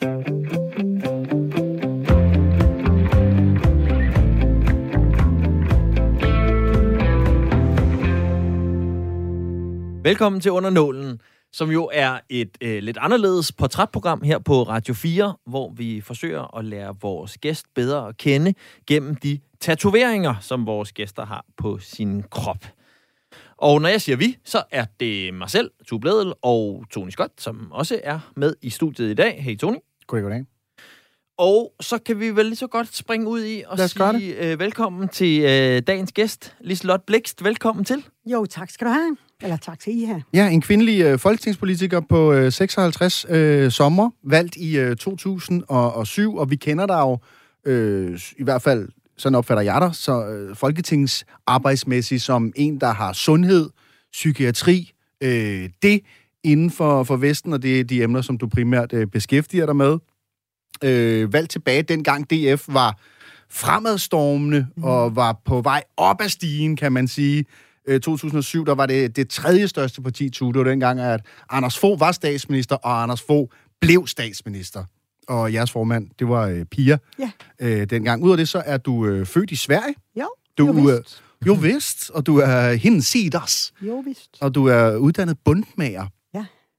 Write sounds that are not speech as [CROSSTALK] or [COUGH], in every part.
Velkommen til Under Nålen, som jo er et øh, lidt anderledes portrætprogram her på Radio 4, hvor vi forsøger at lære vores gæst bedre at kende gennem de tatoveringer, som vores gæster har på sin krop. Og når jeg siger vi, så er det mig selv, Tue Bledel, og Tony Scott, som også er med i studiet i dag. Hej Tony. Goddag, goddag. Og så kan vi vel lige så godt springe ud i og sige øh, velkommen til øh, dagens gæst, Liselotte Blikst. Velkommen til. Jo, tak skal du have. Eller tak til I her. Ja, en kvindelig øh, folketingspolitiker på øh, 56 øh, sommer, valgt i øh, 2007, og vi kender dig jo, øh, i hvert fald sådan opfatter jeg dig, så øh, folketingsarbejdsmæssigt som en, der har sundhed, psykiatri, øh, det inden for, for Vesten, og det er de emner, som du primært øh, beskæftiger dig med. Øh, valgt tilbage dengang DF var fremadstormende mm. og var på vej op ad stigen, kan man sige. Øh, 2007, der var det det tredje største parti, Tue. Det var dengang, at Anders Fogh var statsminister, og Anders Fogh blev statsminister. Og jeres formand, det var øh, Pia Ja. øh, dengang. Ud af det, så er du øh, født i Sverige. Jo, Du, jo vist. Øh, jo vist, og du er hinsides, Jo vist. og du er uddannet bundmager.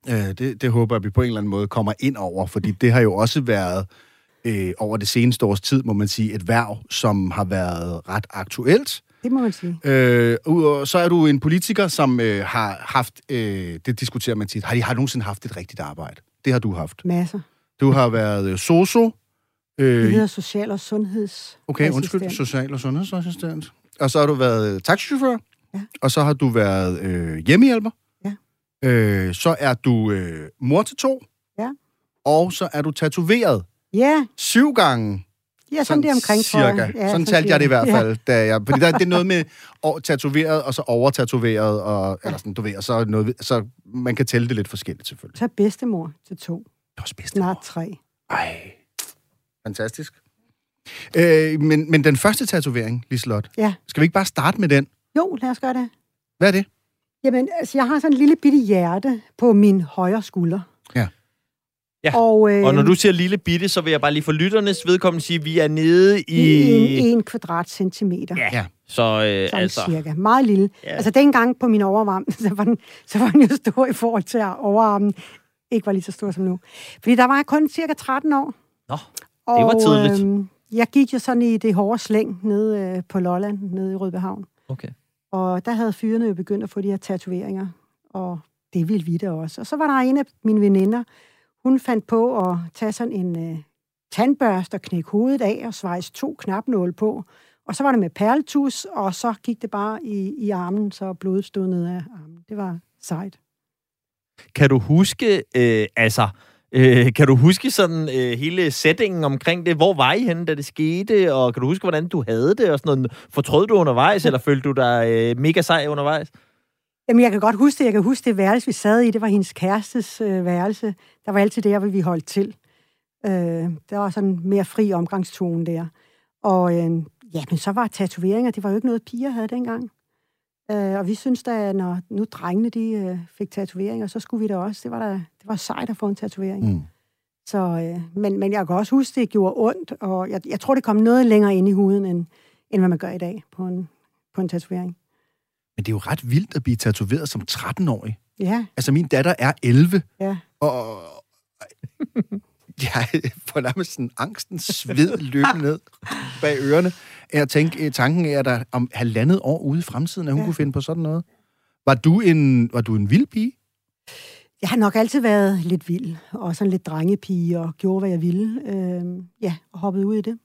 Øh, det, det håber jeg, vi på en eller anden måde kommer ind over, fordi det har jo også været øh, over det seneste års tid, må man sige, et værv, som har været ret aktuelt. Det må man sige. Øh, udover- så er du en politiker, som øh, har haft, øh, det diskuterer man tit, har de har nogensinde haft et rigtigt arbejde? Det har du haft. Masser. Du har været øh, soso. Det Øh, hedder social- og sundheds. okay, undskyld, social- og sundhedsassistent. Og så har du været øh, taxichauffør. Ja. Og så har du været øh, hjemmehjælper. Ja. Øh, så er du øh, mor til to. Ja. Og så er du tatoveret Ja, syv gange. ja sådan det omkring, tror cirka. jeg. Ja, sådan talte jeg det i hvert fald. Da jeg, fordi der, det er noget med o- tatoveret, og så overtatoveret, og, eller sådan, du ved, og så, noget, så man kan tælle det lidt forskelligt, selvfølgelig. Så bedstemor til to. Det er også bedst. Snart tre. Ej, fantastisk. Øh, men, men den første tatovering, Liselot, Ja. skal vi ikke bare starte med den? Jo, lad os gøre det. Hvad er det? Jamen, altså, jeg har sådan en lille bitte hjerte på min højre skulder. Ja. Ja, Og, øh, Og når du siger lille bitte, så vil jeg bare lige for lytternes vedkommende sige, at vi er nede i... i en, en kvadratcentimeter. Ja, Ja. så øh, Sådan altså... cirka. Meget lille. Ja. Altså dengang på min overarm, [LAUGHS] så var, den, så var den jo stor i forhold til at overarmen. Ikke var lige så stor som nu. Fordi der var jeg kun cirka 13 år. Nå, det var tidligt. øhm, jeg gik jo sådan i det hårde slæng nede øh, på Lolland, nede i Rødbehavn. Okay. Og der havde fyrene jo begyndt at få de her tatoveringer. Og det ville vi da også. Og så var der en af mine veninder, hun fandt på at tage sådan en øh, tandbørste og knække hovedet af og svejse to knapnåle på. Og så var det med perletus, og så gik det bare i, i armen, så blodet stod ned af armen. Det var sejt. Kan du huske, øh, altså... Øh, kan du huske sådan øh, hele settingen omkring det? Hvor var I henne, da det skete? Og kan du huske, hvordan du havde det? Og sådan noget? Fortrød du undervejs, eller følte du dig øh, mega sej undervejs? Jamen, jeg kan godt huske det. Jeg kan huske det værelse, vi sad i. Det var hendes kærestes øh, værelse. Der var altid der, hvor vi holdt til. Øh, der var sådan mere fri omgangstone der. Og øh, ja, men så var tatoveringer, det var jo ikke noget, piger havde dengang. Øh, og vi synes da, når nu drengene de, øh, fik tatoveringer, så skulle vi da også. Det var, da, det var sejt at få en tatovering. Mm. Så, øh, men, men jeg kan også huske, det gjorde ondt, og jeg, jeg tror, det kom noget længere ind i huden, end, end hvad man gør i dag på en, på en tatovering. Men det er jo ret vildt at blive tatoveret som 13-årig. Ja, Altså, min datter er 11, ja. og [LAUGHS] jeg får nærmest sådan angsten sved løbende ned bag ørerne. Jeg tænker, tanken er, at der om halvandet år ude i fremtiden, at hun ja. Kunne finde på sådan noget. Var du en, var du en vild pige? Jeg har nok altid været lidt vild, og sådan lidt drengepige, og gjorde, hvad jeg ville. Øh, ja, og hoppede ud i det.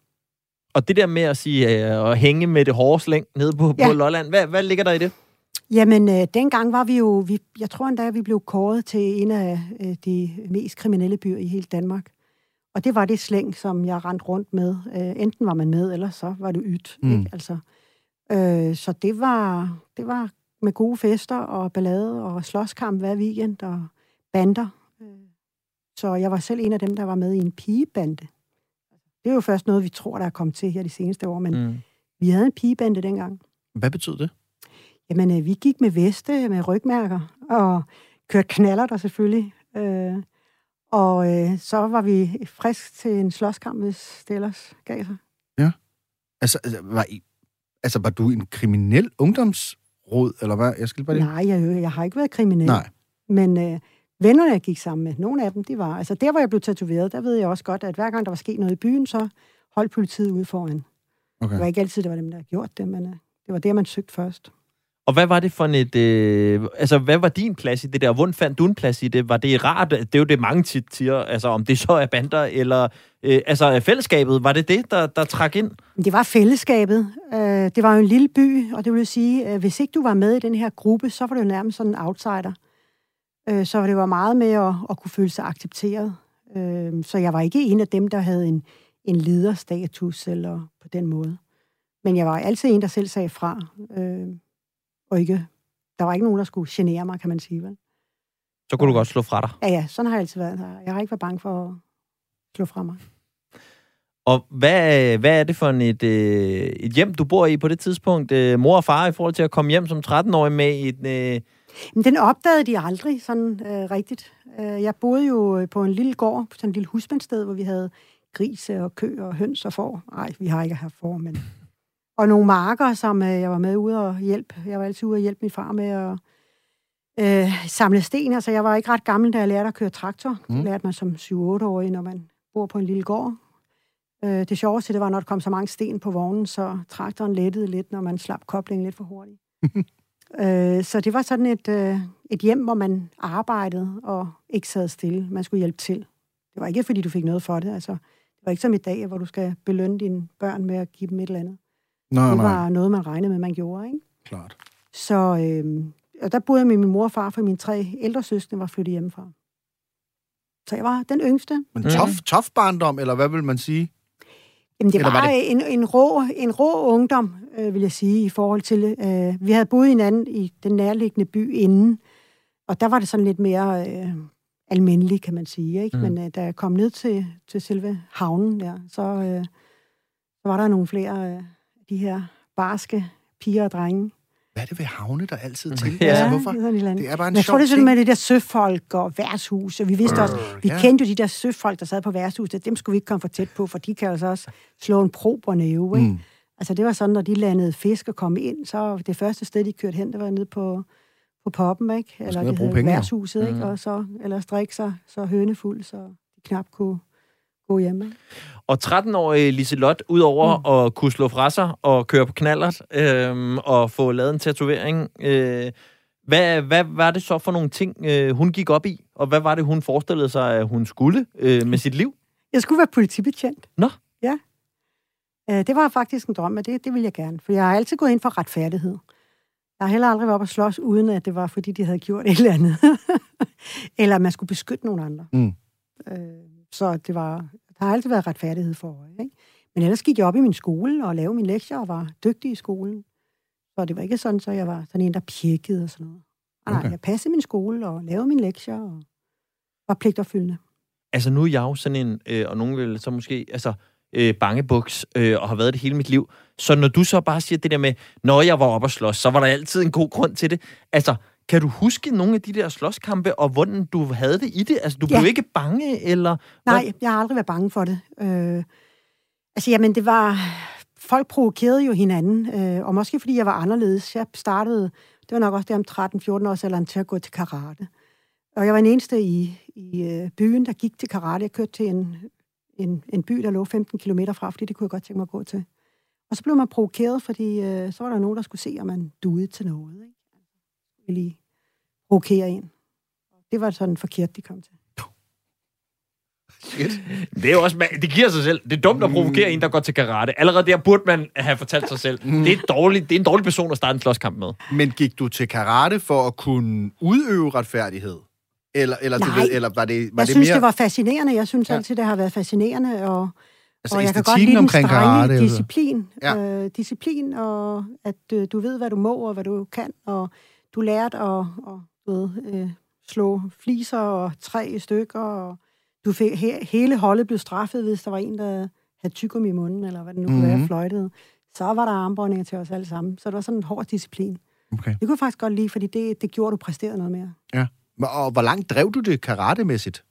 Og det der med at sige, øh, at hænge med det hårde slæng nede på, ja. På Lolland, hvad, hvad ligger der i det? Jamen, øh, dengang var vi jo, vi, jeg tror endda, vi blev kåret til en af øh, de mest kriminelle byer i hele Danmark. Og det var det slæng, som jeg rendte rundt med. Øh, enten var man med, eller så var det ydt. Mm. Ikke? Altså, øh, så det var, det var med gode fester og ballade og slåskamp hver weekend og bander. Øh, Så jeg var selv en af dem, der var med i en pigebande. Det er jo først noget, vi tror, der er kommet til her de seneste år, men mm. Mm. vi havde en pigebande dengang. Hvad betød det? Jamen, øh, vi gik med veste, med rygmærker, og kørte knaller der selvfølgelig. Øh, Og øh, så var vi frisk til en slåskamp, hvis det ellers gav sig. Altså, altså, var, I, altså, var du en kriminel ungdomsråd, eller hvad? Jeg skal bare lige... Nej, jeg, jeg har ikke været kriminel. Nej. Men øh, vennerne, jeg gik sammen med, nogle af dem, de var... Altså der, hvor jeg blev tatoveret, der ved jeg også godt, at hver gang der var sket noget i byen, så holdt politiet ude foran. Okay. Det var ikke altid, det var dem, der gjort det, men øh, det var der, man søgte først. Og hvad var det for et... Øh, altså, hvad var din plads i det der? Hvordan fandt du en plads i det? Var det rart? Det er jo det, mange tit siger. Altså, om det så er bander, eller... Øh, altså, fællesskabet, var det det, der, der trak ind? Det var fællesskabet. Øh, det var jo en lille by, og det vil sige, øh, hvis ikke du var med i den her gruppe, så var du nærmest sådan en outsider. Øh, så det var meget med at, at kunne føle sig accepteret. Øh, så jeg var ikke en af dem, der havde en, en lederstatus eller på den måde. Men jeg var altid en, der selv sagde fra. Øh, og ikke, der var ikke nogen, der skulle genere mig, kan man sige. Vel? Så kunne du godt slå fra dig. Ja, ja, sådan har jeg altid været. Jeg har ikke været bange for at slå fra mig. Og hvad, hvad er det for et, øh, et hjem, du bor i på det tidspunkt? Øh, mor og far i forhold til at komme hjem som 13-årig med et... Øh... Men den opdagede de aldrig sådan øh, rigtigt. Øh, jeg boede jo på en lille gård, på sådan en lille husmandsted, hvor vi havde grise og kø og høns og får. Nej, vi har ikke haft får, men... Og nogle marker, som øh, jeg var med ude og hjælpe. Jeg var altid ude og hjælpe min far med at øh, samle sten. Altså, jeg var ikke ret gammel, da jeg lærte at køre traktor. Mm. Det lærte man som 7-8-årig, når man bor på en lille gård. Øh, det sjoveste, det var, når der kom så mange sten på vognen, så traktoren lettede lidt, når man slap koblingen lidt for hurtigt. [LAUGHS] øh, så det var sådan et, øh, et hjem, hvor man arbejdede og ikke sad stille. Man skulle hjælpe til. Det var ikke, fordi du fik noget for det. Altså, det var ikke som i dag, hvor du skal belønne dine børn med at give dem et eller andet. Nej, det nej, var noget, man regnede med, man gjorde, ikke? klart. Så øh, og der boede jeg med min mor og far, for mine tre ældre søskende var flyttet hjemmefra. Så jeg var den yngste. Men tof, tof barndom, eller hvad vil man sige? Jamen, det Eller var, var det... En, en, rå, en rå ungdom, øh, vil jeg sige, i forhold til... Øh, vi havde boet hinanden i den nærliggende by inden, og der var det sådan lidt mere øh, almindeligt, kan man sige. Ikke? Mm. Mm. Men øh, da jeg kom ned til, til selve havnen der, så, øh, så var der nogle flere øh, de her barske piger og drenge. Hvad er det ved havne, der altid til? Ja. Altså, hvorfor? det er sådan et eller andet. Det er bare en Men jeg sjov tror, det er sådan med det der søfolk og værtshus, og vi vidste også, vi ja. kendte jo de der søfolk, der sad på værtshuset, dem skulle vi ikke komme for tæt på, for de kan altså også slå en prober næve, ikke? Mm. Altså det var sådan, når de landede fisk og kom ind, så det første sted, de kørte hen, det var nede på, på poppen, ikke? Eller det hed værtshuset, ikke? Mhm. Og så, eller strikke sig så hønefuld, så de knap kunne gå hjem, ikke? Og 13-årige Liselot, udover mm. at kunne slå fra sig og køre på knallert øh, og få lavet en tatovering, øh, hvad, hvad var det så for nogle ting, øh, hun gik op i? Og hvad var det, hun forestillede sig, at hun skulle øh, med sit liv? Jeg skulle være politibetjent. Nå. Ja. Øh, Det var faktisk en drøm, og det, det ville jeg gerne. For jeg har altid gået ind for retfærdighed. Jeg har heller aldrig været op og slås, uden at det var, fordi de havde gjort et eller andet. [LAUGHS] eller at man skulle beskytte nogle andre. Mm. Øh, Så det var, der har altid været retfærdighed for øje. Ikke? Men ellers gik jeg op i min skole og lavede mine lektier og var dygtig i skolen. Så det var ikke sådan, så jeg var sådan en, der pjekkede og sådan noget. Nej, Okay. jeg passede min skole og lavede mine lektier og var pligtopfyldende. Altså, nu er jeg jo sådan en, øh, og nogen vil så måske, altså, øh, bangebuks, øh, og har været det hele mit liv. Så når du så bare siger det der med, når jeg var oppe og slås, så var der altid en god grund til det. Altså, kan du huske nogle af de der slåskampe, og hvordan du havde det i det? Altså, du Ja. blev ikke bange, eller... Nej, jeg har aldrig været bange for det. Øh, altså, jamen, det var... Folk provokerede jo hinanden, øh, og måske fordi jeg var anderledes. Jeg startede, det var nok også der om 13-14 års alderen, til at gå til karate. Og jeg var den eneste i, i øh, byen, der gik til karate. Jeg kørte til en, en, en by, der lå 15 km fra, fordi det kunne jeg godt tænke mig at gå til. Og så blev man provokeret, fordi øh, så var der nogen, der skulle se, om man duede til noget. Ikke? Ville lige provokere en. Det var sådan forkert, de kom til. Shit. Det er jo også, det giver sig selv. Det er dumt at provokere en, der går til karate. Allerede der burde man have fortalt sig selv. Det er, dårligt, det er en dårlig person at starte en slåskamp med. Men gik du til karate for at kunne udøve retfærdighed? Eller, eller, du Nej. ved, eller var det, var jeg det synes, mere det var fascinerende. Jeg synes Ja. altid, det har været fascinerende, og, altså, og jeg kan godt lide den strenge karate? altså? disciplin. Ja. Øh, disciplin, og at øh, du ved, hvad du må, og hvad du kan, og du lærte at, at du ved, øh, slå fliser og træ i stykker, og du fik, he, hele holdet blev straffet, hvis der var en, der havde tyggegummi i munden, eller hvad det nu kunne Mhm. være, fløjtede. Så var der armbåndinger til os alle sammen. Så det var sådan en hård disciplin. Okay. Det kunne jeg faktisk godt lide, fordi det, det gjorde, du præsterede noget mere. Og hvor langt drev du det karatemæssigt?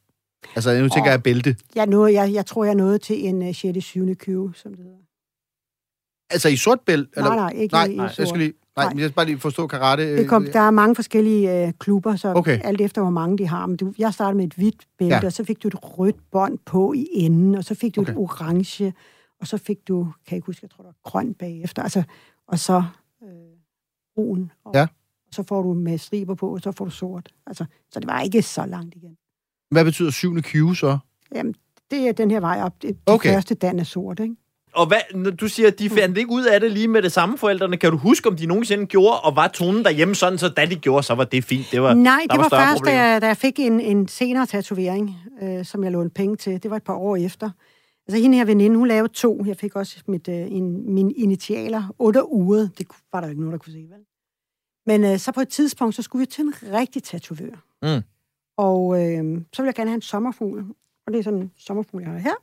Altså, nu tænker Åh. jeg bælte. Jeg, nåede, jeg, jeg tror, jeg nåede til en uh, 6. 7. Q, som det hedder. Altså, i sort bælte? Nej, nej, ikke nej, i, i nej, sort. jeg skal lige... Nej, Nej. men jeg skal bare lige forstå karate. øh, Det kom, der er mange forskellige øh, klubber, så Okay. alt efter, hvor mange de har. Men du, jeg startede med et hvidt bælte, Ja. og så fik du et rødt bånd på i enden, og så fik du okay. Et orange, og så fik du, kan jeg ikke huske, jeg tror, det var grøn bagefter, altså, og så øh, brun. Og, Ja. og så får du med striber på, og så får du sort. Altså, så det var ikke så langt igen. Hvad betyder syvende Q så? Jamen, det er den her vej op. Det, de Okay. okay. første dan er sort, ikke? Og hvad, når du siger, at de fandt ikke ud af det lige med det samme forældrene. Kan du huske, om de nogensinde gjorde, og var tonen derhjemme sådan, så da de gjorde, så var det fint. Det var, Nej, det var, større først, da problemer. jeg, da jeg fik en, en senere tatovering, øh, som jeg lånte penge til. Det var et par år efter. Altså, hende her veninde, hun lavede to. Jeg fik også mit, øh, en, mine initialer. Otte uger. Det var der jo ikke nogen, der kunne se, vel? Men øh, så på et tidspunkt, så skulle vi til en rigtig tatovør. Mm. Og øh, så ville jeg gerne have en sommerfugl. Og det er sådan en sommerfugl, jeg har her.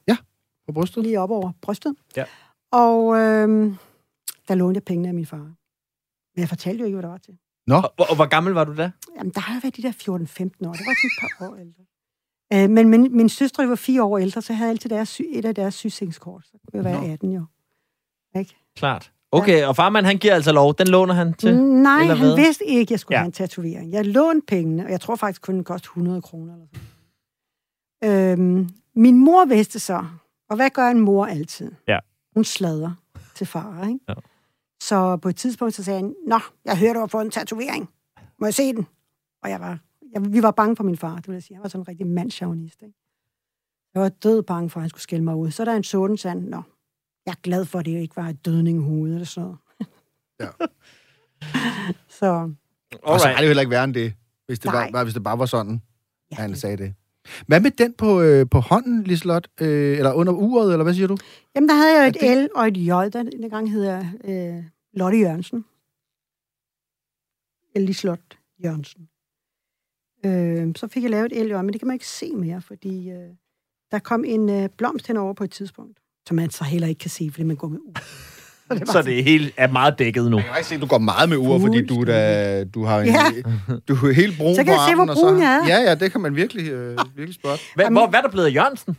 På brystet? Lige op over brystet. Ja. Og øh, der lånte jeg pengene af min far. Men jeg fortalte jo ikke, hvad der var til. Nå, Og, og, hvor gammel var du da? Jamen, der har jeg været de der 14-15 år. Det var sådan et par år ældre. Øh, men min, min søstre var fire år ældre, så jeg havde altid deres, sy- et af deres sygesikringskort. Så kunne jeg være Nå. 18 jo. Ikke? Klart. Okay, og farmand, han giver altså lov. Den låner han til. Mm, Nej, eller han hvad? vidste ikke, at jeg skulle Ja. ja. have en tatovering. Jeg lånte pengene, og jeg tror faktisk kun, den kostede 100 kroner. Eller sådan. Øhm, min mor vidste så, og hvad gør en mor altid? Ja. Hun slader til far, ikke? Ja. Så på et tidspunkt, så sagde han, Nå, jeg hørte, du har fået en tatovering. Må jeg se den? Og jeg var, jeg, vi var bange for min far, det vil jeg sige. Han var sådan en rigtig mandschaunist, ikke? Jeg var død bange for, at han skulle skælde mig ud. Så da han så den, sagde han, Nå, jeg er glad for, at det ikke var et dødning i hovedet eller sådan noget. Ja. [LAUGHS] så og så Alright. er det jo heller ikke værre end det, hvis det, Nej. bare, bare, hvis det bare var sådan, ja, at han sagde det. Hvad med den på, øh, på hånden, Liselot? Øh, eller under uret, eller hvad siger du? Jamen, der havde jeg jo et L og et J. Den, den gang hedder jeg øh, Lotte Jørgensen. Lislot Jørgensen. Øh, så fik jeg lavet et L, men det kan man ikke se mere, fordi øh, der kom en øh, blomst henover på et tidspunkt, som man så heller ikke kan se, fordi man går med u. [LAUGHS] Så det Så det hele er meget dækket nu. Jeg kan faktisk se, at du går meget med ur, fordi du, da, du har en, Ja. du er helt brun Så kan jeg se, hvor og så, brun jeg er. Ja, ja, det kan man virkelig, øh, virkelig spotte. Hvad, Jamen- hvor, hvad er der blevet af Jørgensen?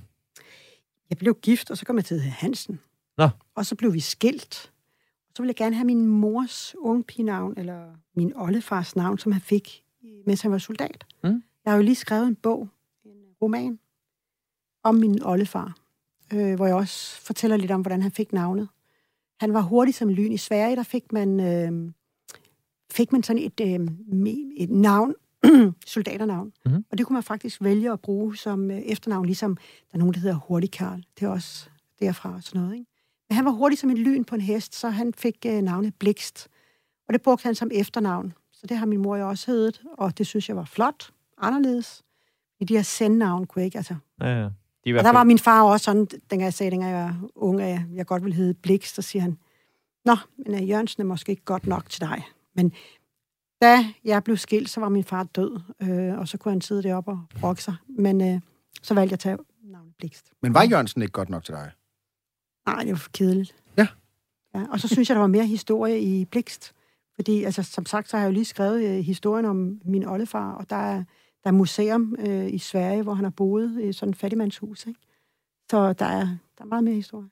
Jeg blev gift, og så kom jeg til at hedde Hansen. Nå. Og så blev vi skilt. Så ville jeg gerne have min mors ungpigenavn, eller min oldefars navn, som han fik, mens han var soldat. Mm. Jeg har jo lige skrevet en bog, en roman, om min oldefar, øh, hvor jeg også fortæller lidt om, hvordan han fik navnet. Han var hurtig som lyn. I Sverige, der fik man, øh, fik man sådan et, øh, et navn, [CLEARS THROAT] soldaternavn. Mhm. Og det kunne man faktisk vælge at bruge som øh, efternavn, ligesom der er nogen, der hedder Hurtig Karl. Det er også derfra og sådan noget. Ikke? Men han var hurtig som en lyn på en hest, så han fik øh, navnet Blikst. Og det brugte han som efternavn. Så det har min mor jo også heddet, og det synes jeg var flot, anderledes. I de her sendnavn kunne jeg ikke, altså. Ja, ja. De er Og der var min far også sådan, dengang jeg sagde, dengang jeg var ung, at jeg, jeg godt ville hedde Blikst, så siger han, Nå, men uh, Jørgensen er måske ikke godt nok til dig. Men da jeg blev skilt, så var min far død, øh, og så kunne han sidde deroppe og brokke sig. Men øh, så valgte jeg at tage navnet Blikst. Men var Jørgensen ikke godt nok til dig? Nej, det var for kedeligt. Ja. ja. Og så synes jeg, der var mere historie i Blikst. Fordi, altså, som sagt, så har jeg jo lige skrevet øh, historien om min oldefar, og der er, der er museum øh, i Sverige, hvor han har boet i sådan et fattigmandshus, ikke? Så der er, der er meget mere historie.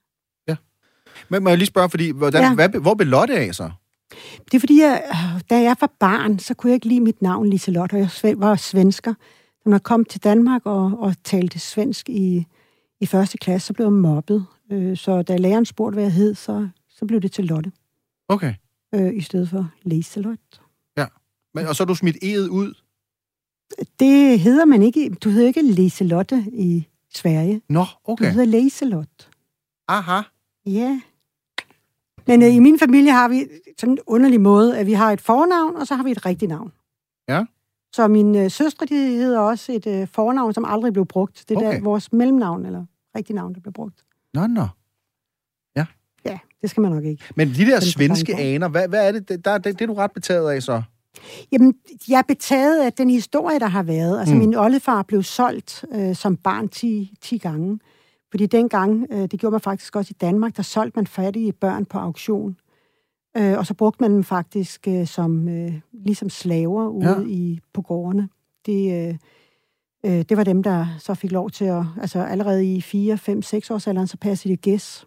Men må jeg lige spørge, fordi, hvordan, ja. Ja. hvad, hvor blev Lotte af så? Det er fordi, jeg, da jeg var barn, så kunne jeg ikke lide mit navn, Liselotte, og jeg var svensker. Når jeg kom til Danmark og, og talte svensk i, i første klasse, så blev jeg mobbet. Øh, Så da læreren spurgte, hvad jeg hed, så, så blev det til Lotte, Okay. øh, i stedet for Liselotte. Men, og så er du smidt eget ud? Det hedder man ikke. Du hedder ikke Liselotte i Sverige. Nå, Du okay. hedder Liselotte. Aha. Ja. Men øh, i min familie har vi sådan en underlig måde, at vi har et fornavn, og så har vi et rigtigt navn. Ja. Så mine øh, søstre, de hedder også et øh, fornavn, som aldrig blev brugt. Det er Okay. der vores mellemnavn, eller rigtigt navn, der blev brugt. Nå, nå. Ja, det skal man nok ikke. Men de der svenske aner, hvad, hvad er det, det, der, det, det er du ret betaget af så? Jamen, jeg er betaget af den historie, der har været. Altså, Mm. min oldefar blev solgt øh, som barn 10, 10 gange. Fordi dengang, øh, det gjorde man faktisk også i Danmark, der solgte man fattige børn på auktion. Øh, og så brugte man dem faktisk øh, som, øh, ligesom slaver ude Ja. i, på gårdene. Det, øh, Øh, det var dem, der så fik lov til at... Altså allerede i 4, 5, 6 års alderen, så passede de gæs.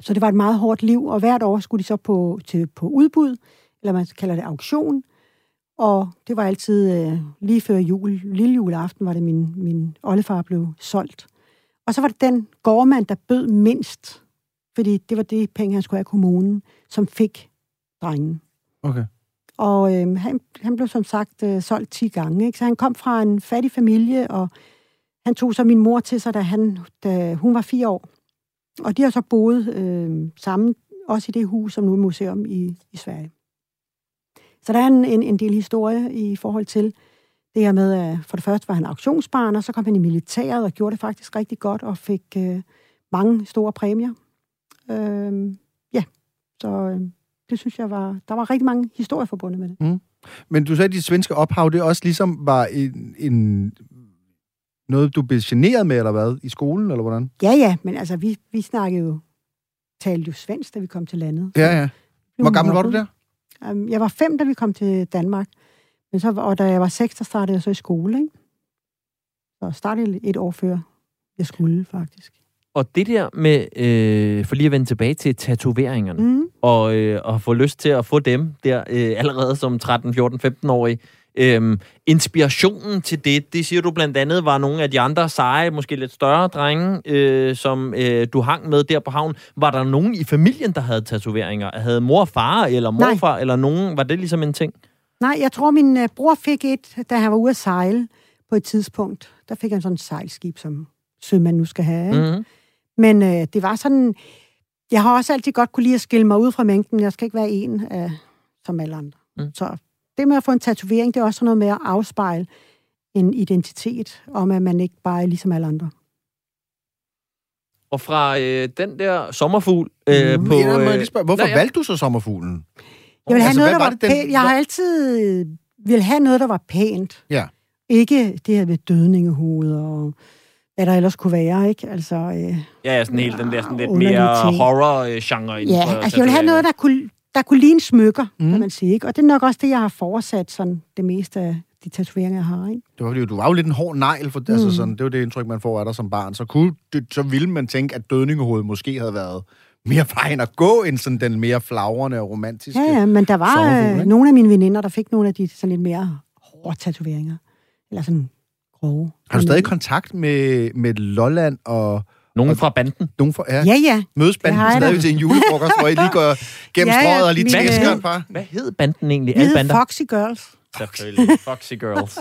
Så det var et meget hårdt liv, og hvert år skulle de så på, til, på udbud, eller man kalder det auktion. Og det var altid øh, lige før jul, lille juleaften, var det min, min oldefar blev solgt. Og så var det den gårdmand, der bød mindst, fordi det var det penge, han skulle have af kommunen, som fik drengen. Okay. Og øh, han, han blev som sagt øh, solgt 10 gange. Ikke? Så han kom fra en fattig familie, og han tog så min mor til sig, da, han, da hun var fire år. Og de har så boet øh, sammen, også i det hus, som nu er museum i, i Sverige. Så der er en, en, en del historie i forhold til det her med, at for det første var han auktionsbarn, og så kom han i militæret og gjorde det faktisk rigtig godt, og fik øh, mange store præmier. Øh, ja, så øh, det synes jeg var... Der var rigtig mange historier forbundet med det. Mm. Men du sagde, at dit svenske ophav, det også ligesom var en, en noget, du blev generet med, eller hvad? I skolen, eller hvordan? Ja, ja, men altså, vi, vi snakkede jo... Talte jo svensk, da vi kom til landet. Ja, ja. Hvor gammel var du der? Um, jeg var fem, da vi kom til Danmark. Men så, og da jeg var seks, der startede jeg så i skole, ikke? Så startede et år før jeg skulle, faktisk. Og det der med, øh, for lige at vende tilbage til tatoveringerne, mm. og, øh, og få lyst til at få dem der øh, allerede som 13, 14, 15-årig, Øhm, inspirationen til det, det siger du blandt andet, var nogle af de andre seje, måske lidt større drenge, øh, som øh, du hang med der på havn. Var der nogen i familien, der havde tatoveringer? Havde mor og far, eller morfar, Nej. eller nogen? Var det ligesom en ting? Nej, jeg tror, min øh, bror fik et, da han var ude at sejle på et tidspunkt. Der fik han sådan et sejlskib, som sømand nu skal have. Mm-hmm. Men øh, det var sådan... Jeg har også altid godt kunne lide at skille mig ud fra mængden. Jeg skal ikke være en af, som alle andre. Mm. Så det med at få en tatovering, det er også noget med at afspejle en identitet, om at man ikke bare er ligesom alle andre. Og fra øh, den der sommerfugl øh, mm. på... Øh, spørge, hvorfor nej, ja. valgte du så sommerfuglen? Jeg vil have altså, noget, der var, var det, pænt. Jeg har altid vil have noget, der var pænt. Ja. Ikke det her med dødningehoved og hvad der ellers kunne være, ikke? Altså, øh, ja, ja, sådan helt den der sådan lidt mere horror-genre. Ja, altså jeg vil have noget, der kunne, der kunne ligne smykker, mm. kan man sige. Ikke? Og det er nok også det, jeg har fortsat sådan det meste af de tatoveringer, jeg har. Ikke? Det var, fordi, du var jo lidt en hård negl, for altså mm. altså sådan, det var det indtryk, man får af dig som barn. Så, kunne, det, så ville man tænke, at dødningehovedet måske havde været mere vejen at gå, end sådan den mere flagrende og romantiske Ja, ja men der var øh, nogle af mine veninder, der fik nogle af de sådan lidt mere hårde tatoveringer. Eller sådan grove. Har du stadig kontakt med, med Lolland og nogen fra banden? Nogen fra, ja. ja, ja. Mødes banden stadig til en julefrokost, hvor I lige går gennem ja, ja, strøget og lige tæsker et par. Hvad hed banden egentlig? Vi hed Foxy Girls. Selvfølgelig. [LAUGHS] Foxy Girls.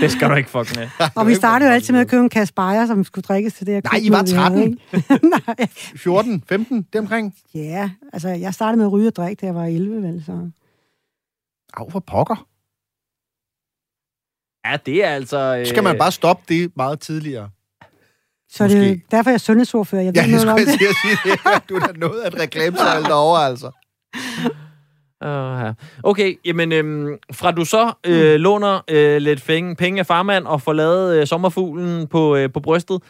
det skal du ikke fuck med. Og vi startede jo altid med at købe en kasse bajer, som skulle drikkes til det. Nej, I var 13. [LAUGHS] Nej. 14, 15, det omkring. Ja, altså jeg startede med at ryge og drikke, da jeg var 11, vel, så... Af for pokker. Ja, det er altså... Øh... Skal man bare stoppe det meget tidligere? Så Måske. det er derfor, jeg er sundhedsordfører. Jeg ved ja, noget om det. Sige, det. Du er da noget af et reklamesejl derovre, altså. Uh, okay, jamen øhm, fra du så øh, mm. låner øh, lidt penge, penge af farmand og får lavet øh, sommerfuglen på, øh, på brystet,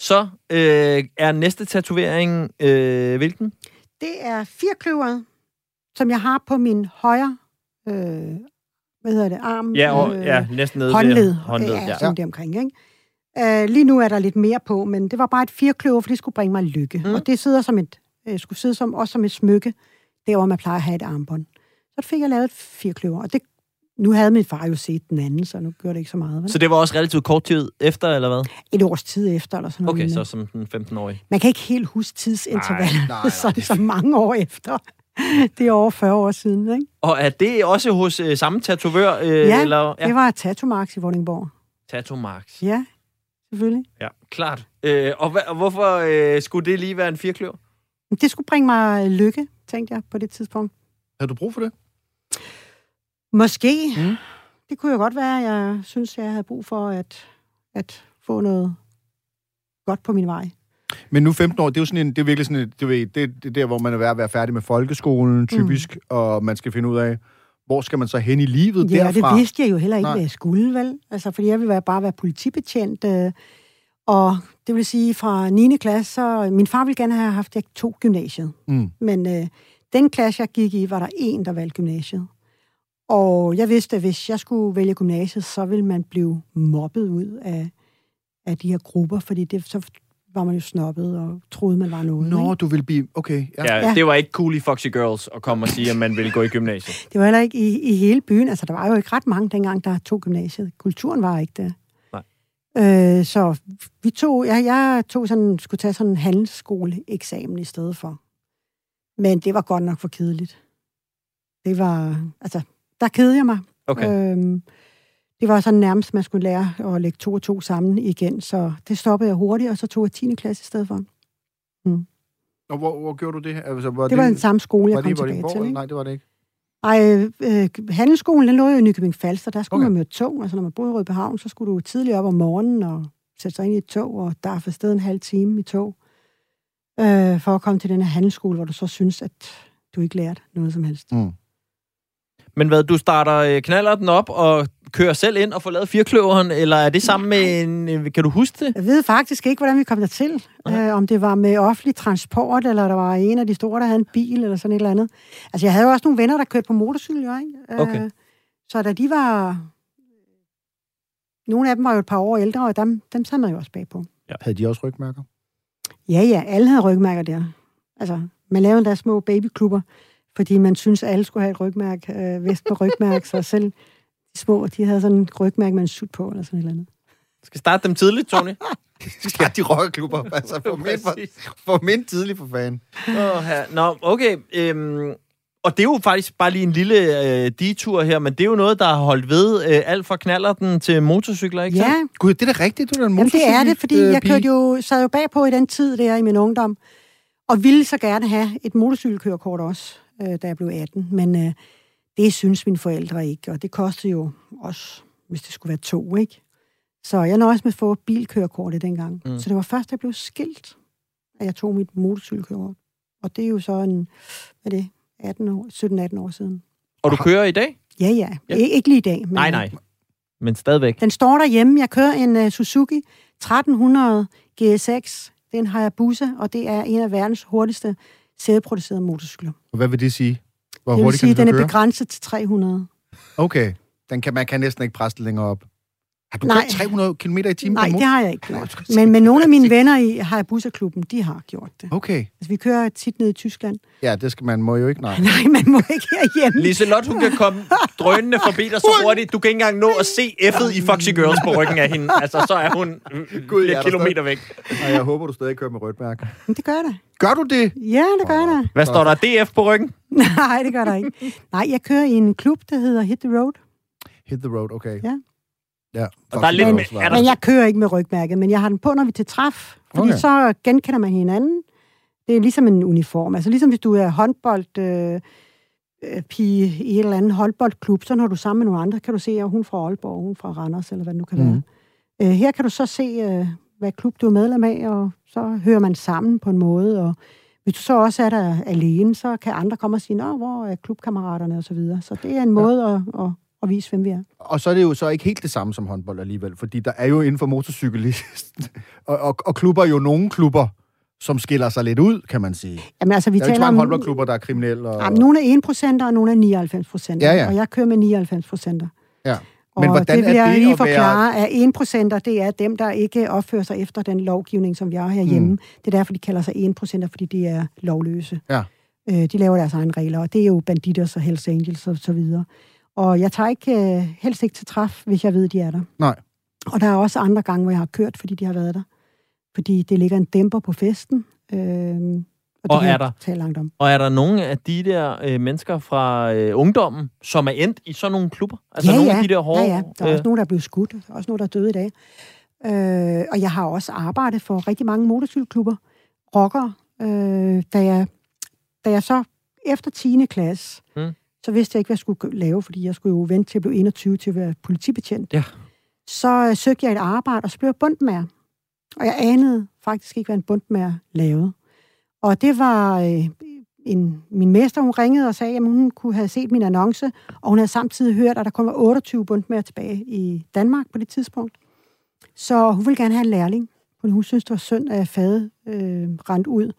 så øh, er næste tatovering øh, hvilken? Det er firkløveret, som jeg har på min højre øh, hvad hedder det, arm. Ja, og, øh, ja næsten nede håndled. Håndled, ja. Sådan ja. omkring, ikke? Uh, lige nu er der lidt mere på, men det var bare et firkløver, for det skulle bringe mig lykke. Mm. Og det sidder som et, uh, skulle sidde som, også som et smykke, der hvor man plejer at have et armbånd. Så fik jeg lavet et firkløver, og det, nu havde min far jo set den anden, så nu gjorde det ikke så meget. Vel? Så det var også relativt kort tid efter, eller hvad? Et års tid efter, eller sådan noget. Okay, så som den 15-årige. Man kan ikke helt huske tidsintervallet, [LAUGHS] så det er så mange år efter. [LAUGHS] Det er over 40 år siden, ikke? Og er det også hos øh, samme tatovør? Øh, ja, eller? ja, det var Tattoo Marks i Vordingborg. Tattoo Marks. Ja, selvfølgelig. Ja, klart. Øh, og, og hvorfor øh, skulle det lige være en firkløver? Det skulle bringe mig lykke, tænkte jeg på det tidspunkt. Har du brug for det? Måske. Mm. Det kunne jo godt være, jeg synes, jeg havde brug for at, at få noget godt på min vej. Men nu 15 år, det er jo sådan en, det er virkelig sådan et, det, ved, det, det er der, hvor man er ved at være færdig med folkeskolen, typisk, mm. og man skal finde ud af, hvor skal man så hen i livet ja, derfra? det vidste jeg jo heller ikke, Nej. hvad jeg skulle, vel? Altså, fordi jeg ville bare være politibetjent, øh, og det vil sige, fra 9. klasse, så min far ville gerne have haft, jeg to gymnasiet. Mm. Men øh, den klasse, jeg gik i, var der en, der valgte gymnasiet. Og jeg vidste, at hvis jeg skulle vælge gymnasiet, så ville man blive mobbet ud af, af de her grupper, fordi det, så var man jo snobbet og troede, man var noget. Nå, ikke? du vil blive... Okay, ja. Ja, Ja. det var ikke cool i Foxy Girls at komme og sige, at man ville gå i gymnasiet. [LAUGHS] Det var heller ikke i, i hele byen. Altså, der var jo ikke ret mange dengang, der tog gymnasiet. Kulturen var ikke der. Nej. Øh, så vi tog, jeg, jeg tog sådan, skulle tage sådan en handelsskoleeksamen i stedet for. Men det var godt nok for kedeligt. Det var, altså, der kedede jeg mig. Okay. Øhm, det var sådan nærmest, man skulle lære at lægge to og to sammen igen, så det stoppede jeg hurtigt, og så tog jeg 10. klasse i stedet for. Og hvor, hvor gjorde du det? Altså, var Det var den samme skole, jeg kom det, var det tilbage til. Ikke? Nej, det var det ikke. Ej, øh, handelsskolen, den lå jo i Nykøbing Falster. Der skulle Okay. man med tog. Altså, når man boede i Rødbehavn, så skulle du tidligt op om morgenen og sætte sig ind i et tog, og der er for sted en halv time i tog, øh, for at komme til den her handelsskole, hvor du så synes, at du ikke lærte noget som helst. Mm. Men hvad, du starter øh, knaller den op og kører selv ind og får lavet firkløveren, eller er det sammen med en... øh, Kan du huske det? Jeg ved faktisk ikke, hvordan vi kom dertil. Nej. Øh, om det var med offentlig transport, eller der var en af de store, der havde en bil, eller sådan et eller andet. Altså, jeg havde jo også nogle venner, der kørte på motorcykel, jo, ikke? Øh, Okay. så da de var... Nogle af dem var jo et par år ældre, og dem, dem sad man jo også bagpå. Havde de også rygmærker? Ja, ja, alle havde rygmærker der. Altså, man lavede endda små babyklubber, fordi man synes, alle skulle have et rygmærke, øh, vest på rygmærke, så selv de små, de havde sådan et rygmærke med en sut på, eller sådan et eller andet. Skal starte dem tidligt, Tony? [LAUGHS] Ja, de rockerklubber. Altså, for [LAUGHS] mind, for, for mind tidligt for fanden. Åh, her. Nå, okay. Øhm, og det er jo faktisk bare lige en lille øh, detur her, men det er jo noget, der har holdt ved øh, alt fra knaller den til motorcykler, ikke Ja, sandt? Gud, det er da rigtigt, du er en Jamen, det er det, fordi øh, jeg kørte jo, sad jo bagpå i den tid der i min ungdom, og ville så gerne have et motorcykelkørekort også, øh, da jeg blev 18. Men øh, det synes mine forældre ikke, og det kostede jo også, hvis det skulle være to, ikke? Så jeg nøjes med at få bilkørekortet dengang. Mm. Så det var først, da jeg blev skilt, at jeg tog mit motorcykelkørekort. Og det er jo så en, hvad er det, 18 år, 17-18 år siden. Og du kører i dag? Ja, ja. Ja. Ik- ikke lige i dag. Men Nej, nej. Men stadigvæk. den står derhjemme. Jeg kører en uh, Suzuki 1300 GSX. Den har jeg busse, og det er en af verdens hurtigste sædeproducerede motorcykler. Hvad vil det sige? Hvor det vil sige, at den den er begrænset til 300. Okay. Den kan, man kan næsten ikke presse det længere op. Har du Nej. kørt 300 km i timen Nej, det har jeg ikke gjort. Men med nogle af mine venner i Hayabusa-klubben, de har gjort det. Okay. Altså, vi kører tit ned i Tyskland. Ja, det skal man må jo ikke, nej. [LAUGHS] Nej, man må ikke herhjemme. Liselotte, hun kan komme drønende forbi dig så hurtigt. Du kan ikke engang nå at se F'et i Foxy Girls på ryggen af hende. Altså, så er hun [LAUGHS] Gud, der kilometer væk. Og jeg håber, du stadig kører med rødt mærke. Men det gør jeg da. Gør du det? Ja, det gør jeg da. Hvad står der? DF på ryggen? [LAUGHS] Nej, det gør der ikke. Nej, jeg kører i en klub, der hedder Hit the Road. Hit the road, okay. Ja. Ja. Og der er lidt med- er der- Men jeg kører ikke med rygmærket, men jeg har den på, når vi er til træf. Fordi Okay. så genkender man hinanden. Det er ligesom en uniform. Altså ligesom hvis du er håndbold... Øh, øh, pige i et eller andet håndboldklub, så når du er sammen med nogle andre, kan du se, at hun er fra Aalborg, hun er fra Randers, eller hvad det nu kan Mhm. være. Øh, her kan du så se, øh, hvad klub du er medlem af, og så hører man sammen på en måde, og hvis du så også er der alene, så kan andre komme og sige, Nå, hvor er klubkammeraterne, og så videre. Så det er en måde at, at, at vise, hvem vi er. Og så er det jo så ikke helt det samme som håndbold alligevel, fordi der er jo inden for motorcykel [LAUGHS] og, og, og klubber jo nogle klubber, som skiller sig lidt ud, kan man sige. Jamen altså, vi der er jo ikke mange håndboldklubber, der er kriminelle. Og... Jamen, nogle er 1 procent, og nogle er 99 procent. Ja, ja. Og jeg kører med 99 procent. Ja. Og Men hvordan det vil er jeg det lige forklare, at 1 procent, det er dem, der ikke opfører sig efter den lovgivning, som vi har herhjemme. Hmm. Mm. Det er derfor, de kalder sig 1 procent, fordi de er lovløse. Ja. Øh, de laver deres egne regler, og det er jo banditter og Hells Angels og så videre. Og jeg tager ikke, øh, helst ikke til træf, hvis jeg ved, de er der. Nej. Og der er også andre gange, hvor jeg har kørt, fordi de har været der. Fordi det ligger en dæmper på festen. Øh, og, Og er der- tale langt om. Og er der nogle af de der øh, mennesker fra øh, ungdommen, som er endt i sådan nogle klubber? Altså ja, nogle ja. af de der hårde... Ja, ja. Der er øh, også nogen, der er blevet skudt. Der er også nogen, der er døde i dag. Øh, og jeg har også arbejdet for rigtig mange motorcykelklubber, rockere. Øh, da, jeg, da jeg så efter 10. klasse, Mm. Så vidste jeg ikke, hvad jeg skulle lave, fordi jeg skulle jo vente til at blive 21 til at være politibetjent. Ja. Så øh, søgte jeg et arbejde, og så blev jeg bundmær. Og jeg anede faktisk ikke, hvad en bundmær lavede. Og det var øh, en, min mester, hun ringede og sagde, at hun kunne have set min annonce, og hun havde samtidig hørt, at der kun var 28 bundmær tilbage i Danmark på det tidspunkt. Så hun ville gerne have en lærling, for hun synes, det var synd, at fadet øh, rent ud.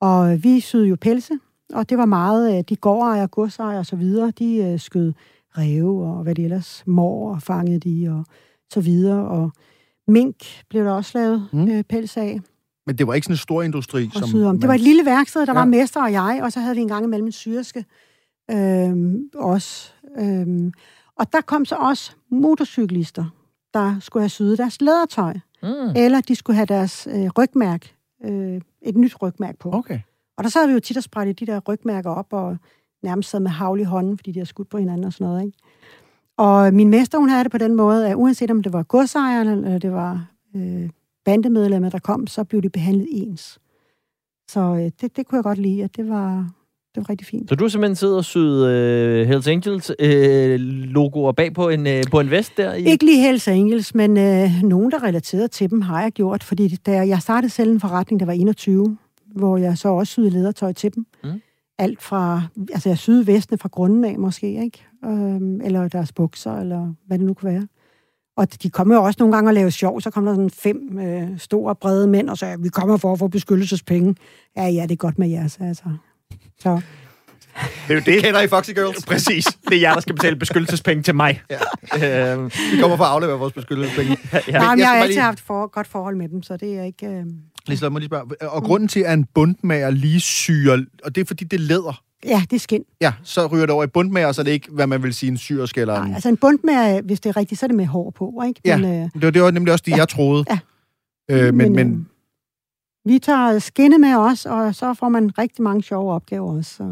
Og vi syede jo pelse, og det var meget, øh, de gårdejer, godsejer og så videre, de øh, skød ræve og hvad de ellers mor og fangede de og så videre. Og mink blev der også lavet Mm. øh, pels af. Men det var ikke sådan en stor industri, som... sydom. Det man- var et lille værksted, der ja. var mester og jeg, og så havde vi en gang imellem en syrske øhm, også. Øhm, og der kom så også motorcyklister, der skulle have syet deres lædertøj, Mm. eller de skulle have deres øh, rygmærk, øh, et nyt rygmærk på. Okay. Og der sad vi jo tit og spredte de der rygmærker op, og nærmest sad med havl i hånden, fordi de havde skudt på hinanden og sådan noget. Ikke? Og min mester, hun havde det på den måde, at uanset om det var godsejeren, eller det var øh, bandemedlemmer, der kom, så blev de behandlet ens. Så øh, det, det kunne jeg godt lide, at det var, det var rigtig fint. Så du har simpelthen siddet og syet øh, Hells Angels øh, logoer bag på en, øh, på en vest der? I... Ikke lige Hells Angels, men øh, nogen, der relaterede til dem, har jeg gjort. Fordi da jeg startede selv en forretning, der var 21, hvor jeg så også syede ledertøj til dem. Mm. Alt fra, altså jeg syede vestene fra grunden af måske, ikke? Øhm, eller deres bukser, eller hvad det nu kunne være. Og de kommer jo også nogle gange og lave sjov, så kommer der sådan fem øh, store, brede mænd, og sagde, vi kommer for at få beskyttelsespenge. Ja, ja, det er godt med jeres, altså. Så, Det er jo det. Kender I Foxy Girls? Præcis. Det er jer, der skal betale beskyttelsespenge til mig. Ja. øhm, Vi kommer for at aflevere vores beskyttelsespenge. ja. ja, jeg men jeg skal har altid lige- haft for, godt forhold med dem, så det er ikke... Øh... Liselotte, må lige spørge. Og grunden til, at en bundmager lige syrer, og det er fordi, det er læder. Ja, det er skin. Ja, så ryger det over i bundmager, så er det ikke, hvad man vil sige, en syrsk eller en... Nej, altså en bund med, hvis det er rigtigt, så er det med hår på, ikke? Ja, Men, øh, Det var, det var nemlig også det, jeg troede. Ja. Øh, men, men, øh, vi tager skinne med os, og så får man rigtig mange sjove opgaver også. Så.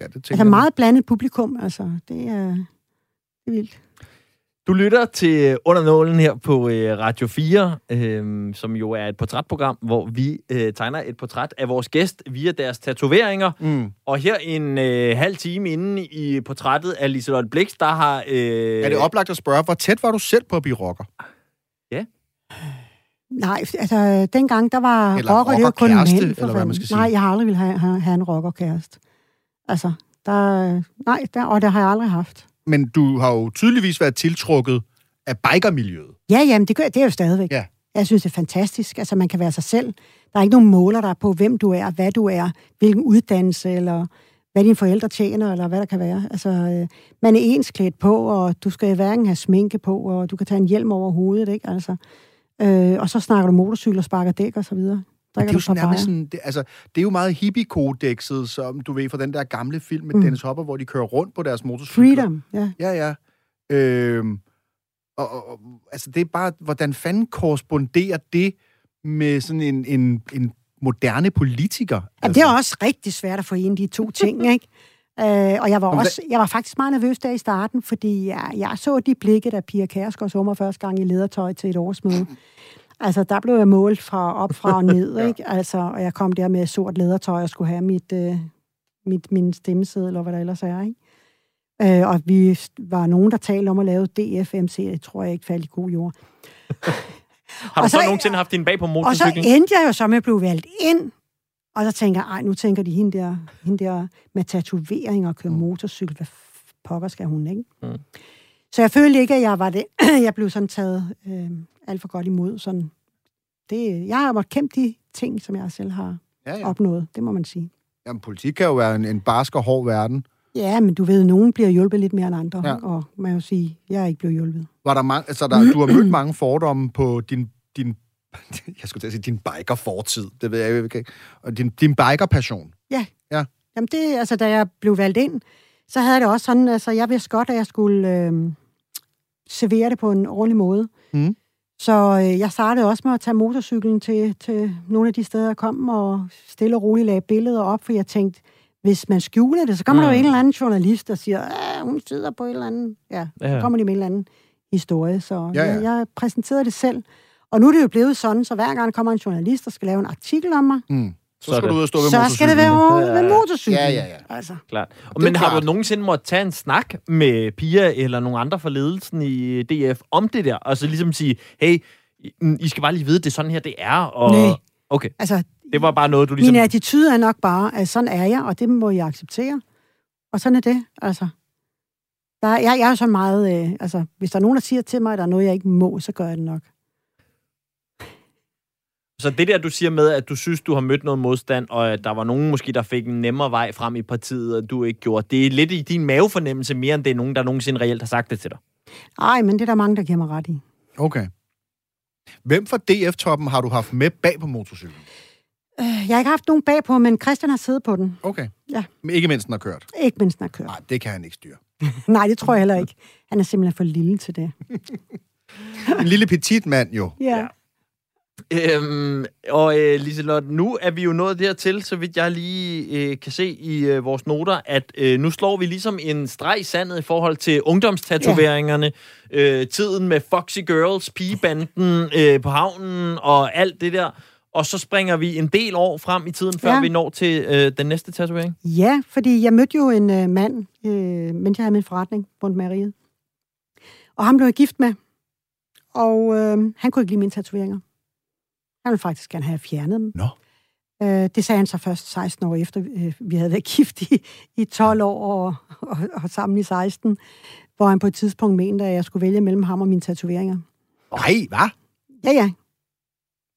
ja, det Altså jeg. meget blandet publikum, altså. Det er, det er vildt. Du lytter til Under Nålen her på øh, Radio 4, øh, som jo er et portrætprogram, hvor vi øh, tegner et portræt af vores gæst via deres tatoveringer. Mm. Og her en øh, halv time inde i portrættet af Liselotte Blix, der har... Øh, Er det oplagt at spørge, hvor tæt var du selv på at blive rocker? Nej, altså dengang, der var Eller rocker, det var kun rockerkæreste, mænd. eller hvad man skal sige. Nej, jeg har aldrig ville have, have, have en rockerkæreste. Altså, der, nej, der, og det har jeg aldrig haft. Men du har jo tydeligvis været tiltrukket af bikermiljøet. Ja, jamen, det, gør, det er jo stadigvæk. Ja. Jeg synes, det er fantastisk. Altså, man kan være sig selv. Der er ikke nogen måler der på, hvem du er, hvad du er, hvilken uddannelse, eller hvad dine forældre tjener, eller hvad der kan være. Altså, øh, man er ensklædt på, og du skal hverken have sminke på, og du kan tage en hjelm over hovedet, ikke? Altså, øh, og så snakker du motorcykel og sparker dæk og så videre. Det er jo sådan, nærmest sådan, det, altså, det er jo meget hippie-kodexet, som du ved fra den der gamle film med Mm. Dennis Hopper, hvor de kører rundt på deres motorcykler. Freedom, ja. Ja, ja. Øhm, og, og, altså, det er bare, hvordan fanden korresponderer det med sådan en, en, en moderne politiker? Jamen, altså, det er også rigtig svært at forene de to ting, [LAUGHS] ikke? Øh, og jeg var, også, jeg var faktisk meget nervøs der i starten, fordi jeg, jeg så de blikke, da Pia Kærsgaard mig første gang i ledertøj til et årsmøde. Altså, der blev jeg målt fra op fra og ned, [LAUGHS] Ja. ikke? Altså, og jeg kom der med sort ledertøj og skulle have mit, øh, mit, min stemmeseddel, eller hvad der ellers er, ikke? Øh, og vi var nogen, der talte om at lave DFMC. Det tror jeg ikke faldt i god jord. [LAUGHS] Har du og så, så- nogensinde haft din bag på Og så motorcyklen? endte jeg jo så med at blive valgt ind. Og så tænker jeg, ej, nu tænker de hende der, hende der med tatoveringer og køre motorcykel. Hvad pokker skal hun, ikke? Mm. Så jeg følte ikke, at jeg var det. [CLEARS THROAT] jeg blev sådan taget øh, alt for godt imod. Sådan. Det, jeg har måttet kæmpe de ting, som jeg selv har ja, ja. ja. opnået. Det må man sige. Jamen, politik kan jo være en, en barsk og hård verden. Ja, men du ved, nogen bliver hjulpet lidt mere end andre. Ja. Og man jo sige, jeg er ikke blevet hjulpet. Var der mange, altså der, du har mødt mange fordomme på din, din [LAUGHS] jeg skulle til at sige, din biker-fortid. Det ved jeg jo ikke. Og din, din biker-passion. Jamen det, altså da jeg blev valgt ind, så havde det også sådan, altså jeg vidste godt, at jeg skulle øh, servere det på en ordentlig måde. Mm. Så øh, jeg startede også med at tage motorcyklen til, til nogle af de steder, jeg kom, og stille og roligt lagde billeder op, for jeg tænkte, hvis man skjuler det, så kommer mm. der jo Mm. en eller anden journalist, der siger, at hun sidder på et eller andet. Ja, så Ja. kommer de med en eller anden historie. Så Ja, ja. Jeg, jeg præsenterede det selv. Og nu er det jo blevet sådan, så hver gang der kommer en journalist, der skal lave en artikel om mig, Mm. Så, Så skal det- du ud og stå ved så skal det være over Ja, med ja. motorcyklen. Ja, ja, ja. Altså. Klart. Og, men har klart. du nogensinde måtte tage en snak med Pia eller nogle andre fra ledelsen i DF om det der? Og så ligesom sige, hey, I- skal bare lige vide, det er sådan her, det er. Og... Nej. Okay, Altså, det var bare noget, du ligesom... Min attitude er nok bare, at sådan er jeg, og det må jeg acceptere. Og sådan er det, altså. Der, er- jeg, jeg er jo sådan meget, øh, altså, hvis der er nogen, der siger til mig, at der er noget, jeg ikke må, så gør jeg det nok. Så det der, du siger med, at du synes, du har mødt noget modstand, og at der var nogen måske, der fik en nemmere vej frem i partiet, og du ikke gjorde, det er lidt i din mavefornemmelse mere, end det er nogen, der nogensinde reelt har sagt det til dig. Nej, men det er der mange, der giver mig ret i. Okay. Hvem fra DF-toppen har du haft med bag på motorcyklen? Øh, Jeg har ikke haft nogen bagpå, men Christian har siddet på den. Okay. Ja. Men ikke mindst den har kørt. Ikke mindst den har kørt. Nej, det kan han ikke styre. [LAUGHS] Nej, det tror jeg heller ikke. Han er simpelthen for lille til det. En lille petit mand jo. Ja. Øhm, og øh, Liselotte, nu er vi jo nået dertil, så vidt jeg lige øh, kan se i øh, vores noter, at øh, nu slår vi ligesom en streg i sandet i forhold til ungdomstatoveringerne, ja. øh, tiden med Foxy Girls, pigebanden øh, på havnen og alt det der. Og så springer vi en del år frem i tiden, før ja. Vi når til øh, den næste tatovering. Ja, fordi jeg mødte jo en øh, mand, øh, mens jeg havde min forretning rundt Mariet. Og ham blev jeg gift med. Og øh, han kunne ikke lide mine tatoveringer. Han ville faktisk gerne have fjernet dem. Nå. Øh, det sagde han så først 16 år efter, øh, vi havde været [LAUGHS] gift i, i 12 år og, og, og sammen i 16, hvor han på et tidspunkt mente, at jeg skulle vælge mellem ham og mine tatoveringer. Nej, hvad? Ja, ja.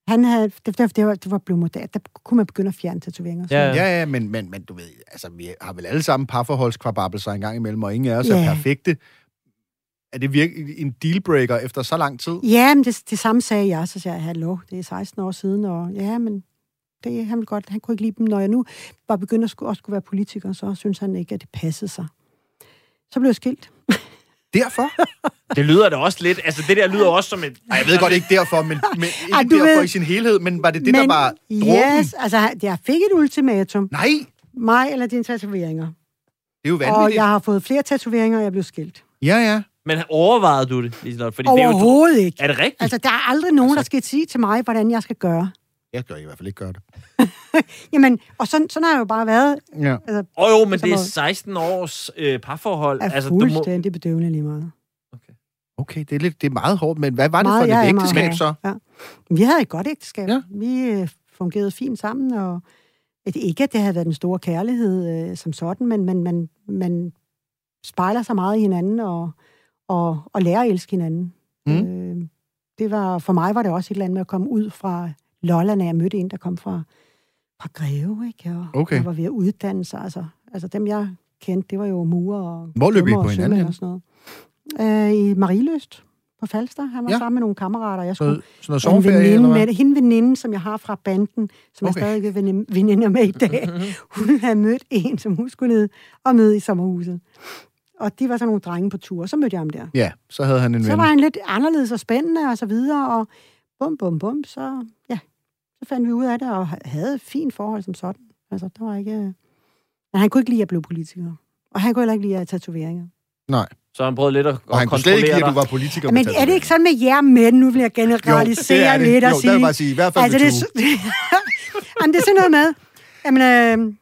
Han havde, det, det, det, var, det var blevet moderne. Der kunne man begynde at fjerne tatoveringer. Så. Ja. Ja, ja, men, men, men du ved, altså, vi har vel alle sammen parforholdskvababelser en gang imellem, og ingen af os er Ja. perfekte. Er det virkelig en dealbreaker efter så lang tid? Ja, men det, det samme sagde jeg. Så sagde jeg, hallo, det er 16 år siden, og ja, men det, han, ville godt, han kunne ikke lide dem. Når jeg nu var begyndt at skulle, også skulle være politiker, så synes han ikke, at det passede sig. Så blev jeg skilt. Derfor? Det lyder da også lidt... Altså, det der lyder også som et... Ej, jeg ved godt ikke derfor, men, men [LAUGHS] ikke Ej, du derfor ved- i sin helhed, men var det det, men, der var dråben? Yes, altså han- jeg fik et ultimatum. Nej, Mig eller dine tatoveringer. det er jo Og vanvittigt. jeg har fået flere tatoveringer, og jeg blev skilt. Ja, ja. Men overvejede du det, Liselotte? Fordi det er jo... Overhovedet ikke. Er det rigtigt? Altså, der er aldrig nogen, der skal sige til mig, hvordan jeg skal gøre. Jeg skal i hvert fald ikke gøre det. [LAUGHS] Jamen, og sådan, sådan har jeg jo bare været. Ja. Altså, Åh oh, jo, men det er må- 16 års øh, parforhold. er altså, du må... fuldstændig bedøvende lige meget. Okay, det er, lidt, det er meget hårdt, men hvad var det Meget, for et meget ægteskab hårdt. så? Ja. Vi havde et godt ægteskab. Ja. Vi øh, fungerede fint sammen, og at ikke, at det havde været den store kærlighed øh, som sådan, men man, man, man spejler sig meget i hinanden og, og, og lærer at elske hinanden. Mm. Øh, det var, for mig var det også et eller andet med at komme ud fra Lolland, jeg mødte en, der kom fra, fra Greve, ikke? Og, Okay. og var ved at uddanne sig. Altså, altså dem, jeg kendte, det var jo murer og Hvor løb I på hinanden og sådan noget. Øh, I Mariløst på Falster. Han var Ja. sammen med nogle kammerater. Jeg skulle Så, sådan noget eller veninde hvad? med. Hende veninde, som jeg har fra banden, som Okay. jeg stadig er veninde- veninder med i dag, [LAUGHS] hun havde mødt en, som hun skulle ned og møde i sommerhuset. Og de var sådan nogle drenge på tur, så mødte jeg ham der. Ja, så havde han en Så ven. var han lidt anderledes og spændende og så videre, og bum, bum, bum, så, ja, så fandt vi ud af det, og havde et fint forhold som sådan. Altså, der var ikke... Men han kunne ikke lide, at jeg blev politiker. Og han kunne heller ikke lide at have tatoveringer. Nej, Så han prøvede lidt at, og han kunne slet ikke lide, at du var politiker. Men med er det ikke sådan med jer mænd? Nu vil jeg generalisere jo, det er det. lidt og jo, sige... der vil jeg bare sige, i hvert fald Altså, det, er, [LAUGHS] Jamen, det er sådan noget med, jamen, øh,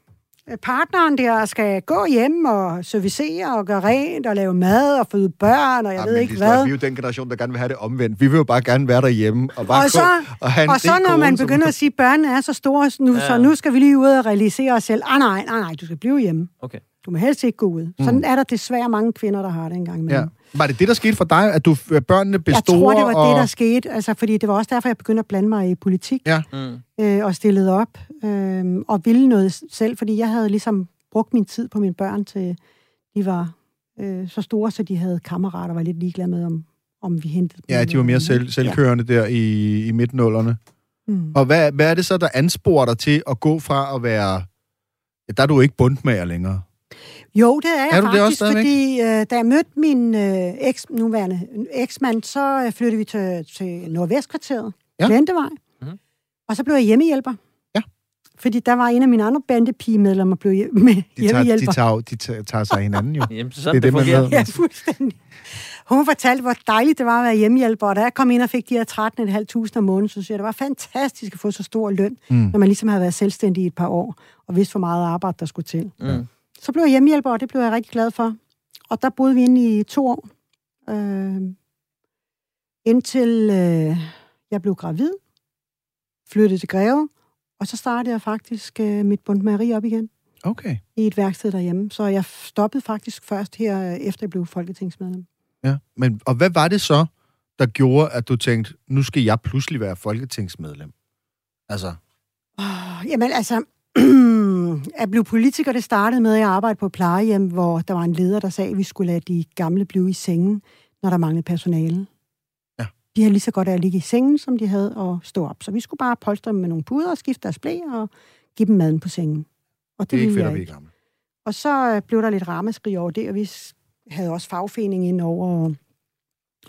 partneren der skal gå hjem og servicere og gøre rent og lave mad og føde børn, og jeg ved ikke hvad. Vi er jo den generation, der gerne vil have det omvendt. Vi vil jo bare gerne være derhjemme og bare Og så, gå og have en og så når kone, man som- begynder at sige, at børnene er så store nu, Ja. så nu skal vi lige ud og realisere os selv. Ah, nej, nej, nej, du skal blive hjemme. Okay. Du må helst ikke gå ud. Sådan er der desværre mange kvinder, der har det engang Mm. Ja. Var det det, der skete for dig, at du, at børnene blev Jeg tror, det var og... det, der skete, altså, fordi det var også derfor, jeg begyndte at blande mig i politik. Ja. Mm. øh, og stillede op øh, og ville noget selv, fordi jeg havde ligesom brugt min tid på mine børn til, de var øh, så store, så de havde kammerater og var lidt ligeglade med, om, om vi hentede dem. Ja, de var mere selv, selvkørende der i, i midtnullerne. Ja. Mm. Og hvad, hvad er det så, der ansporer dig til at gå fra at være... Ja, der er du ikke bundmager længere. Jo, det er jeg Er du det faktisk, også stadigvæk? fordi øh, da jeg mødte min øh, eks, nuværende eksmand, så øh, flyttede vi til, til Nordvestkvarteret, Ja. ja. Glentevej, Mhm. mm. og så blev jeg hjemmehjælper. Ja. Fordi der var en af mine andre bandepigemedlemmer, blev hjem- med De tager, hjemmehjælper. de, tager, de tager, tager sig af hinanden jo. [LAUGHS] Jamen, så sådan Det er det, det, man fungerer. Ja, fuldstændig. Hun fortalte, hvor dejligt det var at være hjemmehjælper, og da jeg kom ind og fik de her 13.500 om måneden, så synes jeg, det var fantastisk at få så stor løn, mm. når man ligesom havde været selvstændig i et par år, og vidste, hvor meget arbejde der skulle til. Mm. Så blev jeg hjemmehjælper, og det blev jeg rigtig glad for. Og der boede vi inde i to år, øh, indtil øh, jeg blev gravid, flyttede til Greve, og så startede jeg faktisk øh, mit bundmageri op igen Okay. i et værksted derhjemme. Så jeg stoppede faktisk først her, efter jeg blev folketingsmedlem. Ja. Men, og hvad var det så, der gjorde, at du tænkte, nu skal jeg pludselig være folketingsmedlem? Altså, Oh, jamen altså, [CLEARS THROAT] at blive politiker, det startede med, at jeg arbejdede på et plejehjem, hvor der var en leder, der sagde, at vi skulle lade de gamle blive i sengen, når der manglede personale. Ja. De havde lige så godt af at ligge i sengen, som de havde at stå op. Så vi skulle bare polstre dem med nogle puder og skifte deres blæ og give dem maden på sengen. Og det er ikke fedt at blive gammel. Og så øh, blev der lidt ramaskrig over det, og vi havde også fagforening ind over og,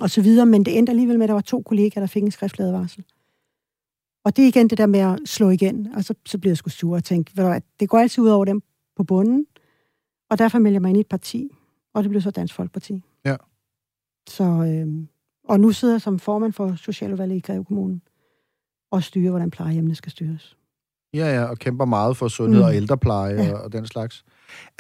og så videre, men det endte alligevel med, at der var to kollegaer, der fik en skriftlig advarsel. Og det er igen det der med at slå igen, og så, så bliver jeg sgu sur og tænke, ved du hvad, det går altid ud over dem på bunden, og derfor melder jeg mig ind i et parti, og det blev så Dansk Folkeparti. Ja. Så, øh, og nu sidder jeg som formand for Socialudvalget i Greve Kommune og styrer, hvordan plejehjemmene skal styres. Ja, ja, og kæmper meget for sundhed Mm. og ældrepleje Ja. og, og den slags.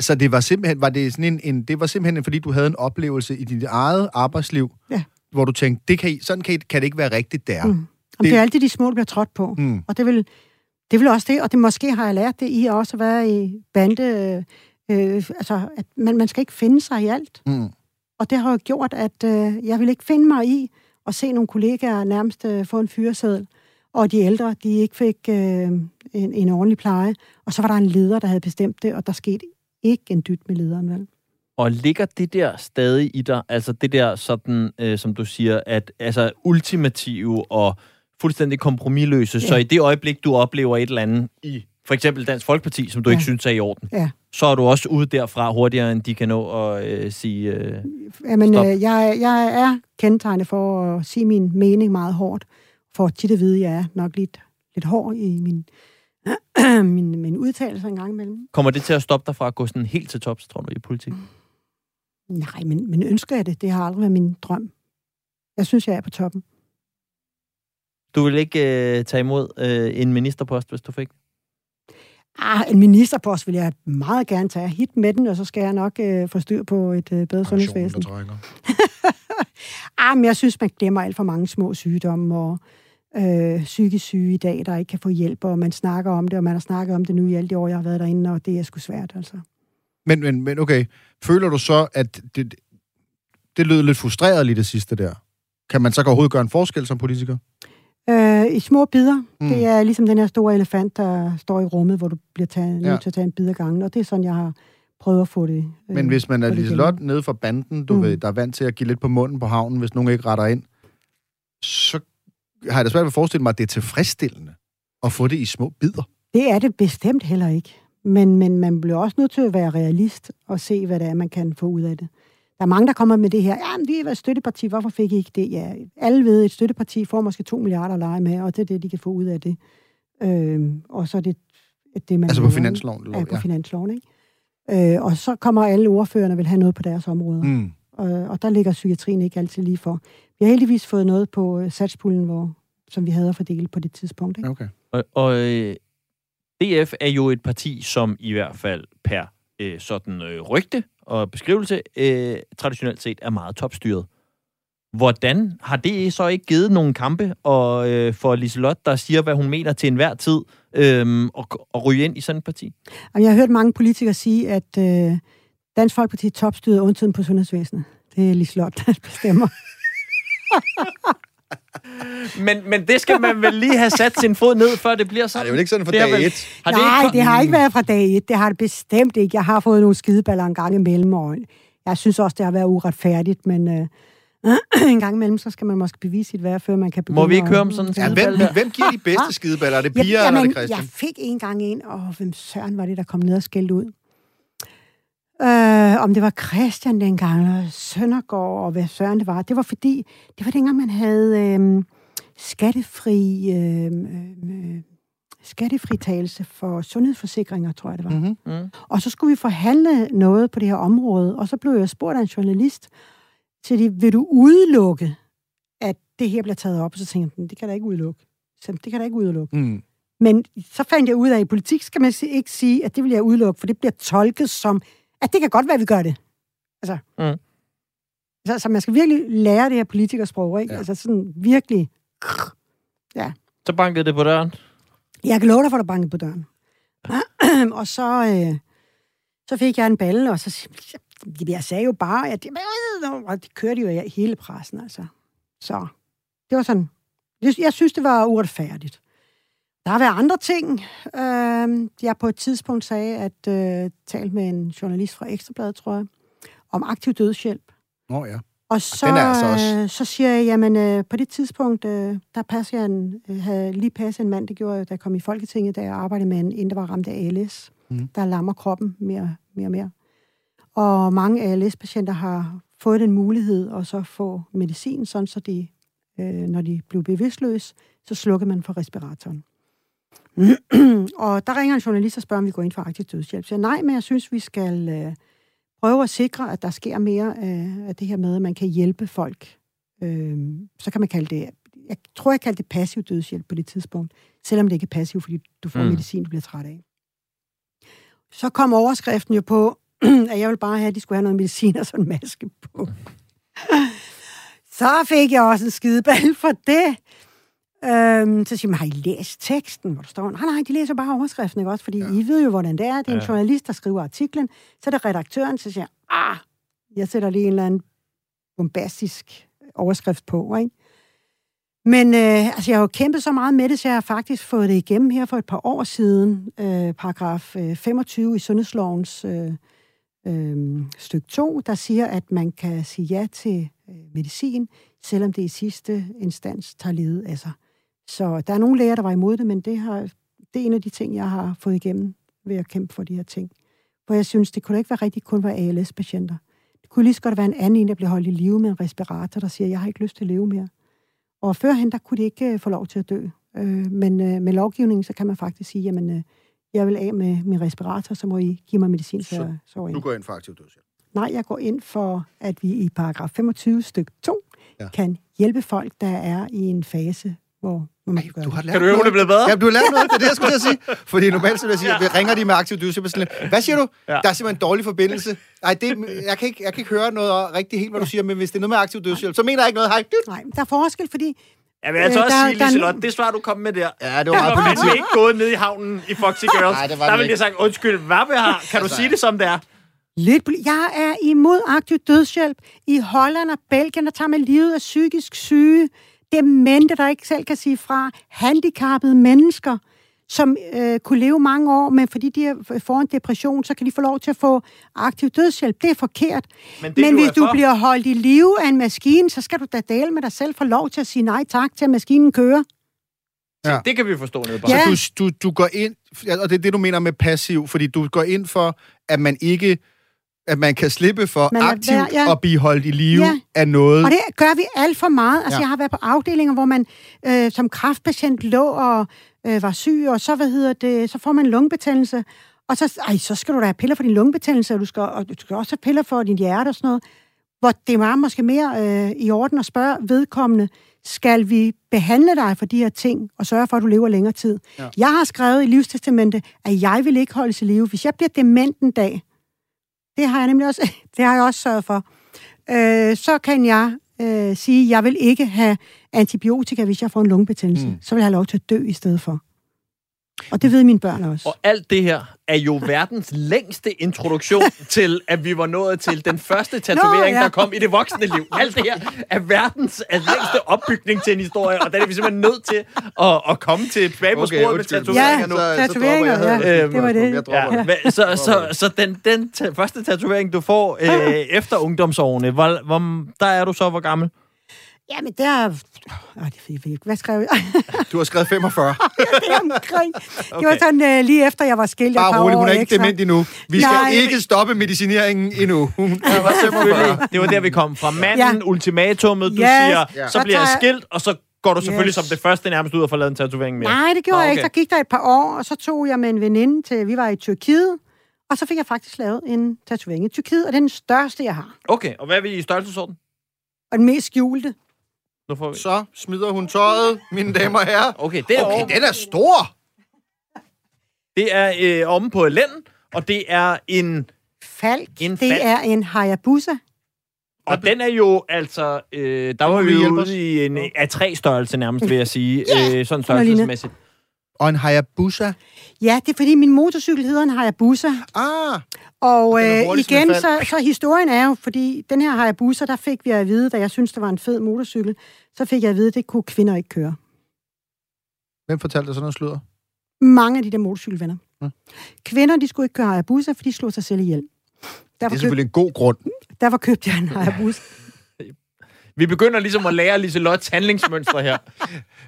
Så det var simpelthen, var det sådan en, en, det var simpelthen, fordi du havde en oplevelse i dit eget arbejdsliv, Ja. hvor du tænkte, det kan, I- sådan kan, I, kan det ikke være rigtigt der. Mm. Det- det... er altid de små, der bliver trådt på. Mm. Og det vil, det vil også det, og det måske har jeg lært det i også at være i bande, øh, øh, altså, at man, man skal ikke finde sig i alt. Mm. Og det har jo gjort, at øh, jeg vil ikke finde mig i at se nogle kollegaer nærmest øh, få en fyreseddel, og de ældre, de ikke fik øh, en, en ordentlig pleje. Og så var der en leder, der havde bestemt det, og der skete ikke en dyt med lederen, vel? Og ligger det der stadig i dig? Altså det der sådan, øh, som du siger, at altså ultimative og fuldstændig kompromilløse, ja. så i det øjeblik, du oplever et eller andet i for eksempel Dansk Folkeparti, som du ja. Ja. ikke synes er i orden, Ja. så er du også ude derfra hurtigere, end de kan nå at øh, sige... Øh, Jamen, Stop. øh, jeg, jeg er kendetegnet for at sige min mening meget hårdt, for tit at vide, at jeg er nok lidt, lidt hård i min, [CLEARS THROAT] min, min udtalelse en gang imellem. kommer det til at stoppe dig fra at gå sådan helt til tops, tror du, i politik? Nej, men, men ønsker jeg det? Det har aldrig været min drøm. Jeg synes, jeg er på toppen. Du vil ikke øh, tage imod øh, en ministerpost, hvis du fik? Ah, en ministerpost vil jeg meget gerne tage. Hit med den, og så skal jeg nok øh, få styr på et øh, bedre Pensionen, sundhedsvæsen. [LAUGHS] Ah, men jeg synes, man glemmer alt for mange små sygdomme og øh, psykisk syge i dag, der ikke kan få hjælp, og man snakker om det, og man har snakket om det nu i alle de år, jeg har været derinde, og det er sgu svært, altså. Men, men, men okay, føler du så, at det, det lød lidt frustreret lige det sidste der? Kan man så overhovedet gøre en forskel som politiker? Øh, I små bidder. Mm. Det er ligesom den her store elefant, der står i rummet, hvor du bliver taget, Ja. nødt til at tage en bid ad gangen, og det er sådan, jeg har prøvet at få det. øh, Men hvis man er Liselot nede fra banden, du Mm. ved, der er vant til at give lidt på munden på havnen, hvis nogen ikke retter ind, så har jeg da svært ved at forestille mig, at det er tilfredsstillende at få det i små bidder. Det er det bestemt heller ikke. Men, men man bliver også nødt til at være realist og se, hvad det er, man kan få ud af det. Der er mange, der kommer med det her. Ja, men vi er et støtteparti. Hvorfor fik I ikke det? Ja, alle ved, et støtteparti får måske 2 milliarder at lege med, og det er det, de kan få ud af det. Øhm, og så er det det, man... Altså på laver, finansloven? ikke? Ja, på finansloven, ikke? Øh, og så kommer alle ordførerne vil have noget på deres områder. Mm. Mm. Og, og der ligger psykiatrien ikke altid lige for. Vi har heldigvis fået noget på øh, satspuljen, hvor, som vi havde at fordele på det tidspunkt. Ikke? Okay. Og, og øh, DF er jo et parti, som i hvert fald per øh, sådan øh, rygte og beskrivelse øh, traditionelt set er meget topstyret. Hvordan har det så ikke givet nogle kampe og, øh, for Liselot, der siger, hvad hun mener til enhver tid, øh, og, og ryge ind i sådan et parti? Jeg har hørt mange politikere sige, at øh, Dansk Folkeparti er topstyret undtiden på sundhedsvæsenet. Det er Liselot, der bestemmer. [LAUGHS] Men, men det skal man vel lige have sat sin fod ned, før det bliver Nej, sådan? det er jo ikke sådan for Det er dag vel- et. Har Nej, ikke, det har ikke været fra dag et. Det har det bestemt ikke. Jeg har fået nogle skideballer en gang imellem, og jeg synes også, det har været uretfærdigt, men øh, [CLEARS THROAT] en gang imellem, så skal man måske bevise sit værd, før man kan begynde Må vi ikke høre om sådan en Ja, hvem, der? hvem giver de bedste skideballer? Er det Ja, piger, eller er jamen, det Christian? Jeg fik en gang en, og hvem søren var det, der kom ned og skældte ud? Øh, om det var Christian dengang, eller Søndergaard, og hvad søren det var. Det var fordi, det var dengang, man havde øh, skattefri, øh, øh, skattefritagelse for sundhedsforsikringer, tror jeg det var. Mm-hmm. Mm. Og så skulle vi forhandle noget på det her område, og så blev jeg spurgt af en journalist, til de, vil du udelukke, at det her bliver taget op? Og så tænkte jeg, det kan da ikke udelukke. Så, det kan da ikke udelukke. Mm. Men så fandt jeg ud af, at i politik skal man ikke sige, at det vil jeg udelukke, for det bliver tolket som, at det kan godt være, at vi gør det. Altså, Mm. så, så man skal virkelig lære det her politikersprog, ikke? Ja. Ja. Altså sådan virkelig... Så bankede det på døren. Jeg kan love dig for, at der bankede på døren. [CLEARS THROAT] og så, øh, så fik jeg en balle, og så jeg sagde jo bare, at og det kørte jo i hele pressen, altså. Så det var sådan. Jeg, jeg synes, det var uretfærdigt. Der har været andre ting. Øh, jeg på et tidspunkt sagde, at øh, talt med en journalist fra Ekstrabladet, tror jeg, om aktiv dødshjælp. Nå oh, ja. Og så, er altså også- øh, så siger jeg, jamen øh, på det tidspunkt, øh, der passer jeg en, øh, havde lige passet en mand, det gjorde jeg, da jeg kom i Folketinget, da jeg arbejdede med en, en der var ramt af ALS, mm. der lammer kroppen mere, mere og mere. Og mange ALS-patienter har fået den mulighed at så få medicin, sådan så de, øh, når de blev bevidstløse, så slukker man for respiratoren. [CLEARS THROAT] og der ringer en journalist og spørger, om vi går ind for aktiv dødshjælp. Så jeg, nej, men jeg synes, vi skal øh, prøve at sikre, at der sker mere af, af det her med, at man kan hjælpe folk. Øh, så kan man kalde det, jeg tror, jeg kaldte det passiv dødshjælp på det tidspunkt, selvom det ikke er passiv, fordi du får mm. medicin, du bliver træt af. Så kom overskriften jo på, [CLEARS THROAT] at jeg ville bare have, at de skulle have noget medicin og sådan en maske på. [LAUGHS] Så fik jeg også en skideball for det. Øhm, så siger man, har I læst teksten, hvor der står? Nej, nej, de læser bare overskriften, ikke også? Fordi ja. I ved jo, hvordan det er. Det er en Ja. journalist, der skriver artiklen. Så er det redaktøren, så siger ah, jeg sætter lige en eller anden bombastisk overskrift på, ikke? Men øh, altså, jeg har jo kæmpet så meget med det, så jeg har faktisk fået det igennem her for et par år siden. Øh, paragraf øh, 25 i Sundhedslovens øh, øh, stykke 2, der siger, at man kan sige ja til øh, medicin, selvom det i sidste instans tager livet af sig. Så der er nogle læger, der var imod det, men det, har, det er en af de ting, jeg har fået igennem ved at kæmpe for de her ting. For jeg synes, det kunne ikke være rigtigt kun være ALS-patienter. Det kunne lige så godt være en anden en, der bliver holdt i live med en respirator, der siger, jeg har ikke lyst til at leve mere. Og førhen, der kunne de ikke øh, få lov til at dø. Øh, men øh, med lovgivningen, så kan man faktisk sige, jamen, jeg vil af med min respirator, så må I give mig medicin, så, Så så, Du går ind for aktiv dødshjælp. Nej, jeg går ind for, at vi i paragraf 25 stykke 2 Ja. ja. kan hjælpe folk, der er i en fase, hvor, man Ej, du har det. lært Kan du høre, hun er blevet bedre? Ja, du har lært noget, det er det, jeg skulle til at sige. Fordi normalt så vil jeg sige, ja. ringer de med aktiv dødshjælp. sådan lidt, Hvad siger du? Ja. Der er simpelthen en dårlig forbindelse. Nej, det, jeg, kan ikke, jeg kan ikke høre noget rigtig helt, hvad du siger, men hvis det er noget med aktiv dødshjælp, så mener jeg ikke noget. Hej. Nej, der er forskel, fordi Jeg vil altså Øh, også der- sige, er Liselotte, det svar, du kom med der, Ja, det var meget var politisk. fandme ikke gået ned i havnen i Foxy Girls. Nej, det var der ville jeg sagt, undskyld, hvad vi har? Kan du Altså, sige det som det er? Lidt jeg er imod aktiv dødshjælp. I Holland og Belgien, der tager med livet af psykisk syge, demente, der ikke selv kan sige fra, handicappede mennesker, som øh, kunne leve mange år, men fordi de får en depression, så kan de få lov til at få aktiv dødshjælp. Det er forkert. Men, det, Men du hvis er du for, bliver holdt i live af en maskine, så skal du da dele med dig selv få lov til at sige nej tak til, at maskinen kører. det kan vi forstå nede på. Ja. Så du, du, du går ind, ja, og det er det, du mener med passiv, fordi du går ind for, at man ikke at man kan slippe for Man aktivt være, ja. at blive holdt i live Ja. af noget. Og det gør vi alt for meget. Altså, Ja. jeg har været på afdelinger, hvor man øh, som kraftpatient lå og øh, var syg, og så, hvad hedder det, så får man lungebetændelse. Og så, ej, så skal du da have piller for din lungebetændelse, og du skal, og du skal også have piller for din hjerte og sådan noget. Hvor det var måske mere øh, i orden at spørge vedkommende, skal vi behandle dig for de her ting, og sørge for, at du lever længere tid? Ja. Jeg har skrevet i livstestamente, at jeg vil ikke holdes i live. Hvis jeg bliver dement en dag, det har jeg nemlig også, [LAUGHS] det har jeg også sørget for, øh, så kan jeg øh, sige, at jeg vil ikke have antibiotika, hvis jeg får en lungebetændelse. Mm. Mm. Så vil jeg have lov til at dø i stedet for. Og det ved mine børn også. Og alt det her er jo verdens længste introduktion [LAUGHS] til, at vi var nået til den første tatovering, ja. der kom i det voksne liv. Alt det her er verdens er længste opbygning til en historie, og der er vi simpelthen nødt til at, at komme til tilbage på Okay, sporet med tatoveringer Ja, nu. Så- så tatoveringer, jeg ja. det. Det var det. Ja, så, så, så den, den første tatovering, du får øh, [LAUGHS] efter ungdomsårene, hvor, hvor, der er du så hvor gammel? Jamen, det er... Øh, det. Hvad skrev jeg? [LAUGHS] Du har skrevet 45. [LAUGHS] det er omkring. Okay. Det var sådan øh, lige efter, jeg var skilt Bare rolig, hun er ikke ekstra. dement endnu. Vi skal Nej. ikke stoppe medicineringen endnu. Er var 45. Det var der, vi kom fra. Manden, ja. Ja. ultimatummet, du Ja. siger, Ja. så Så bliver jeg skilt, og så går du selvfølgelig Yes. som det første nærmest ud og får lavet en tatovering mere. Nej, det gjorde Nå, jeg ikke. okay. Der gik der et par år, og så tog jeg med en veninde til... Vi var i Tyrkiet, og så fik jeg faktisk lavet en tatovering i Tyrkiet, og det er den største, jeg har. Okay, og hvad er vi i størrelsesorden? Og den mest skjulte. Nu får vi... Så smider hun tøjet, mine damer og herrer. Okay, det er, Okay, okay, den er stor. det er øh, omme på lænden, og det er en... Falk. En det falk. er en Hayabusa. Og den er jo altså... Øh, der var vi ude i en a tre størrelse nærmest, vil jeg sige. Øh, sådan størrelsesmæssigt. Og en Hayabusa. Ja, det er fordi min motorcykel hedder en Hayabusa. Ah, Og er øh, igen, så, så historien er jo, fordi den her Hayabusa, der fik vi at vide, da jeg synes det var en fed motorcykel, så fik jeg at vide, at det kunne kvinder ikke køre. hvem fortalte dig sådan noget sludder? Mange af de der motorcykelvenner. Ja. Kvinder, de skulle ikke køre Hayabusa, for de slog sig selv ihjel. Det Derfor, er køb, selvfølgelig en god grund. derfor købte jeg en Hayabusa. [LAUGHS] Vi begynder ligesom at lære Liselottes handlingsmønstre her.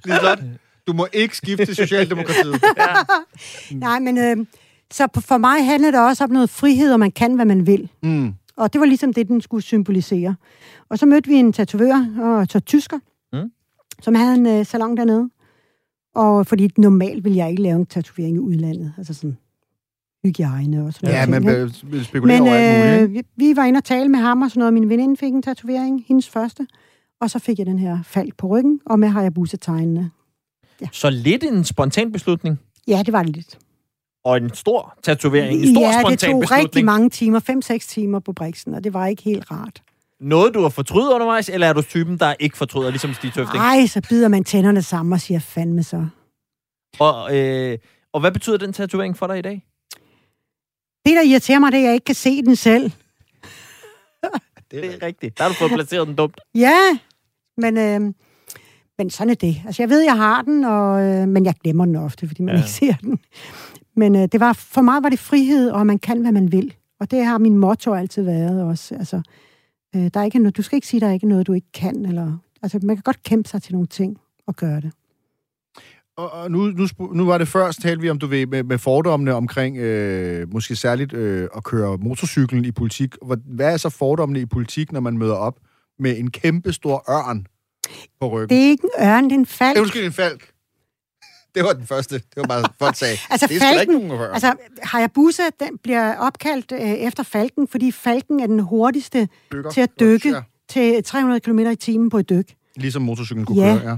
Liselot, du må ikke skifte til Socialdemokratiet. [LAUGHS] Nej, men øh, så for mig handler det også om noget frihed, og man kan, hvad man vil. Mm. Og det var ligesom det, den skulle symbolisere. Og så mødte vi en tatovør, og så tysker, Mm. som havde en øh, salon dernede. Og fordi normalt vil jeg ikke lave en tatovering i udlandet. Altså sådan hygiejne og sådan Ja, noget. man ting, ikke? vil spekulere Men over alt muligt. øh, vi, vi var inde og tale med ham og sådan noget. Min veninde fik en tatovering, hendes første. Og så fik jeg den her falk på ryggen, og med Hayabusa-tegnene. Så lidt en spontan beslutning, Ja, det var det lidt. og en stor tatovering. En stor ja, det spontan tog beslutning. rigtig mange timer, 5-6 timer på Brixen, og det var ikke helt rart. Noget, du har fortrydet undervejs, eller er du typen, der ikke fortryder, ligesom Stig Tøfting? Nej, så bider man tænderne sammen og siger, fandme så. Og, øh, og hvad betyder den tatovering for dig i dag? Det, der irriterer mig, det er, at jeg ikke kan se den selv. Det er rigtigt. Der har du fået placeret den dumt. Ja, men, øh, men sådan er det. Altså, jeg ved, jeg har den, og, øh, men jeg glemmer den ofte, fordi man Ja. ikke ser den. Men øh, det var, for mig var det frihed, og man kan, hvad man vil. Og det har min motto altid været også. Altså, øh, der er ikke noget, du skal ikke sige, der er ikke noget, du ikke kan. Eller, altså, man kan godt kæmpe sig til nogle ting og gøre det. Og, og nu, nu, nu var det først, talte vi om, du ved, med, med fordommene omkring, øh, måske særligt øh, at køre motorcyklen i politik. Hvad er så fordommene i politik, når man møder op med en kæmpe stor ørn på ryggen? Det er ikke en ørn, det er en falk. Det, undskyld, en falk. Det var den første. Det var bare for at sige. Altså, det er da ikke falken, nogen altså, Hayabusa, den bliver opkaldt øh, efter falken, fordi falken er den hurtigste Dykker. til at dykke Ja. til 300 km i timen på et dyk. Ligesom motorcyklen kunne Ja. køre, ja.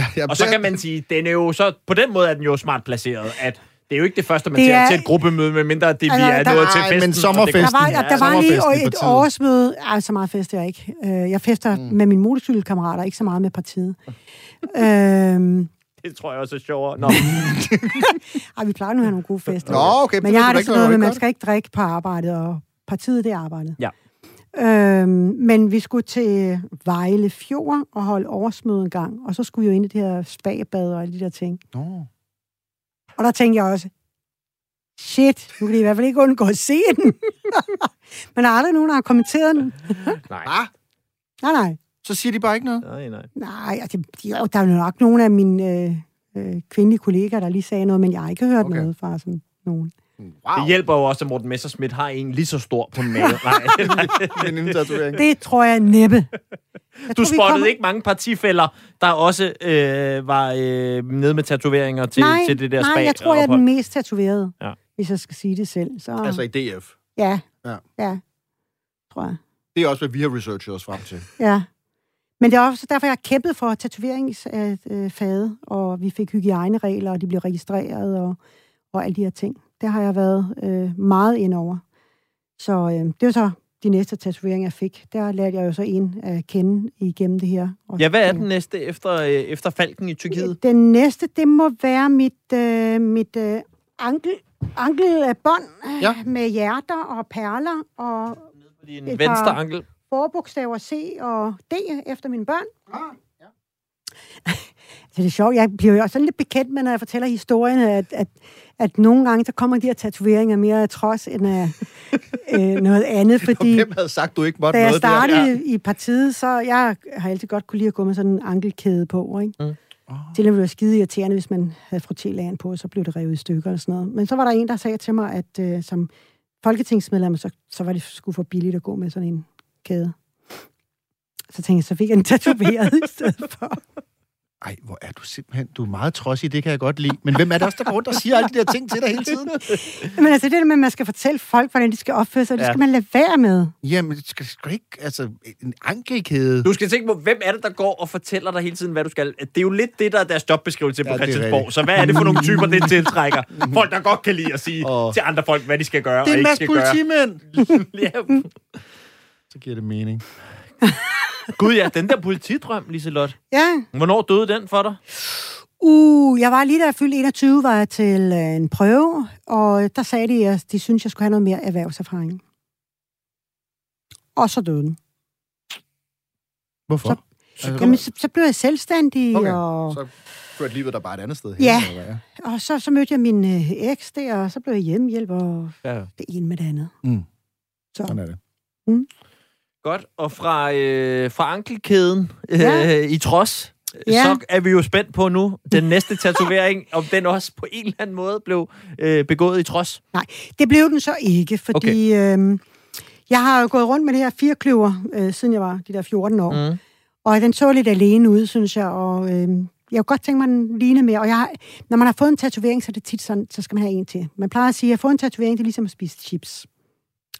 ja, ja Og så kan man sige, den er jo så, på den måde er den jo smart placeret, at det er jo ikke det første, man Det er- til et gruppemøde, medmindre det vi Altså, er der- nået til festen. men det- sommerfesten. Der var, Ja, der var lige et årsmøde. Ej, så meget fester jeg ikke. Øh, Jeg fester mm. med mine motorcykelkammerater, ikke så meget med partiet. øhm, Det tror jeg også er sjovere. Nå, [LAUGHS] ej, vi plejer nu at have nogle gode fester. Nå, okay. Men jeg har det sådan noget med, at man skal... ikke drikke på arbejdet, og partiet det er arbejdet. Ja. Øhm, men vi skulle til Vejle Fjord og holde årsmøde en gang, og så skulle vi jo ind i det her spabad og alle de der ting. Nå. Og der tænkte jeg også, shit, nu kan de i hvert fald ikke undgå at se den. [LAUGHS] Men der er aldrig nogen, der har kommenteret den. [LAUGHS] nej. Ah, Nej, nej. så siger de bare ikke noget. Nej, nej. Nej, altså, jo, der er jo nok nogle af mine øh, øh, kvindelige kollegaer, der lige sagde noget, men jeg har ikke hørt Okay. okay. noget fra sådan nogen. Wow. Det hjælper jo også, at Morten Messerschmidt har en lige så stor på maven. [LAUGHS] Nej, Men en tatovering. Det tror jeg næppe. Jeg du tror, spottede kommer- ikke mange partifælder, der også øh, var øh, nede med tatoveringer til, nej, til det der Nej, spa. jeg tror, jeg er den mest tatoverede, Ja. hvis jeg skal sige det selv. Så, Altså i DF. ja, Ja. ja, tror jeg. Det er også, hvad vi har researchet os frem til. Ja. Men det er også derfor, jeg har kæmpet for tatoveringsfaget, og vi fik hygiejneregler, og de blev registreret, og, og alle de her ting. Det har jeg været øh, meget ind over. Så øh, det var så de næste tatoveringer, jeg fik. Der lærte jeg jo så en at kende igennem det her. Og, Ja, hvad er den næste efter, øh, efter Falken i Tyrkiet? Den næste, det må være mit, øh, mit øh, ankel, ankelbånd Ja. ja. med hjerter og perler og Din Et venstre par- ankel. forbogstaver C og D efter mine børn. Ah, Så det er sjovt, jeg bliver jo også sådan lidt bekendt med, når jeg fortæller historien, at, at, at nogle gange, så kommer de her tatoveringer mere af trods end af øh, noget [LAUGHS] andet, Og fordi hvem havde sagt, du ikke måtte da jeg noget startede der? ja. i partiet, så jeg har altid godt kunne lide at gå med sådan en ankelkæde på, ikke? Mm. Oh. Det ville være skide irriterende, hvis man havde frottélagen på, så blev det revet i stykker og sådan noget. Men så var der en, der sagde til mig, at øh, som folketingsmedlem, så, så var det sgu for billigt at gå med sådan en kæde. Så tænkte jeg, så fik jeg den tatoveret i stedet for. Ej, hvor er du simpelthen... Du er meget trodsig, det kan jeg godt lide. Men hvem er det også, der går rundt og siger alle de der ting til dig hele tiden? Men altså det der med, at man skal fortælle folk, hvordan de skal opføre sig, ja. det skal man lade være med. Jamen, det skal sgu ikke... Altså, en ankelkæde. Du skal tænke på, hvem er det, der går og fortæller dig hele tiden, hvad du skal. Det er jo lidt det, der er deres jobbeskrivelse Ja, på Christiansborg. Så hvad er det for nogle typer, det [LAUGHS] tiltrækker? Folk, der godt kan lide at sige Åh. til andre folk, hvad de skal gøre det er og en ikke skal gøre. politimænd! [LAUGHS] ja. Så giver det mening. Gud ja, den der politidrøm, Liselot. Ja. Hvornår døde den for dig? Uh, jeg var lige da jeg fyldte 21, var jeg til øh, en prøve, og der sagde de, at de synes jeg skulle have noget mere erhvervserfaring. Og så døde den. Hvorfor? Så- Altså, Jamen, så, så blev jeg selvstændig, Okay, og så- Ført livet der bare et andet sted Ja. Eller hvad? Og så, så mødte jeg min øh, eks der, og så blev jeg hjemmehjælp, og Ja. det ene med det andet. Mm. Så. Sådan er det. Godt. Og fra, øh, fra ankelkæden øh, Ja. i trods, Ja. så er vi jo spændt på nu, den næste tatovering, [LAUGHS] om den også på en eller anden måde blev øh, begået i trods. Det blev den så ikke, fordi okay. øhm, jeg har jo gået rundt med det her firekløver, øh, siden jeg var de der 14 år. Mm. Og den så lidt alene ud, synes jeg, og øhm, jeg kunne godt tænke mig, den lignede mere. Og jeg har, når man har fået en tatovering, så er det tit sådan, så skal man have en til. Man plejer at sige, at at få en tatovering, det er ligesom at spise chips.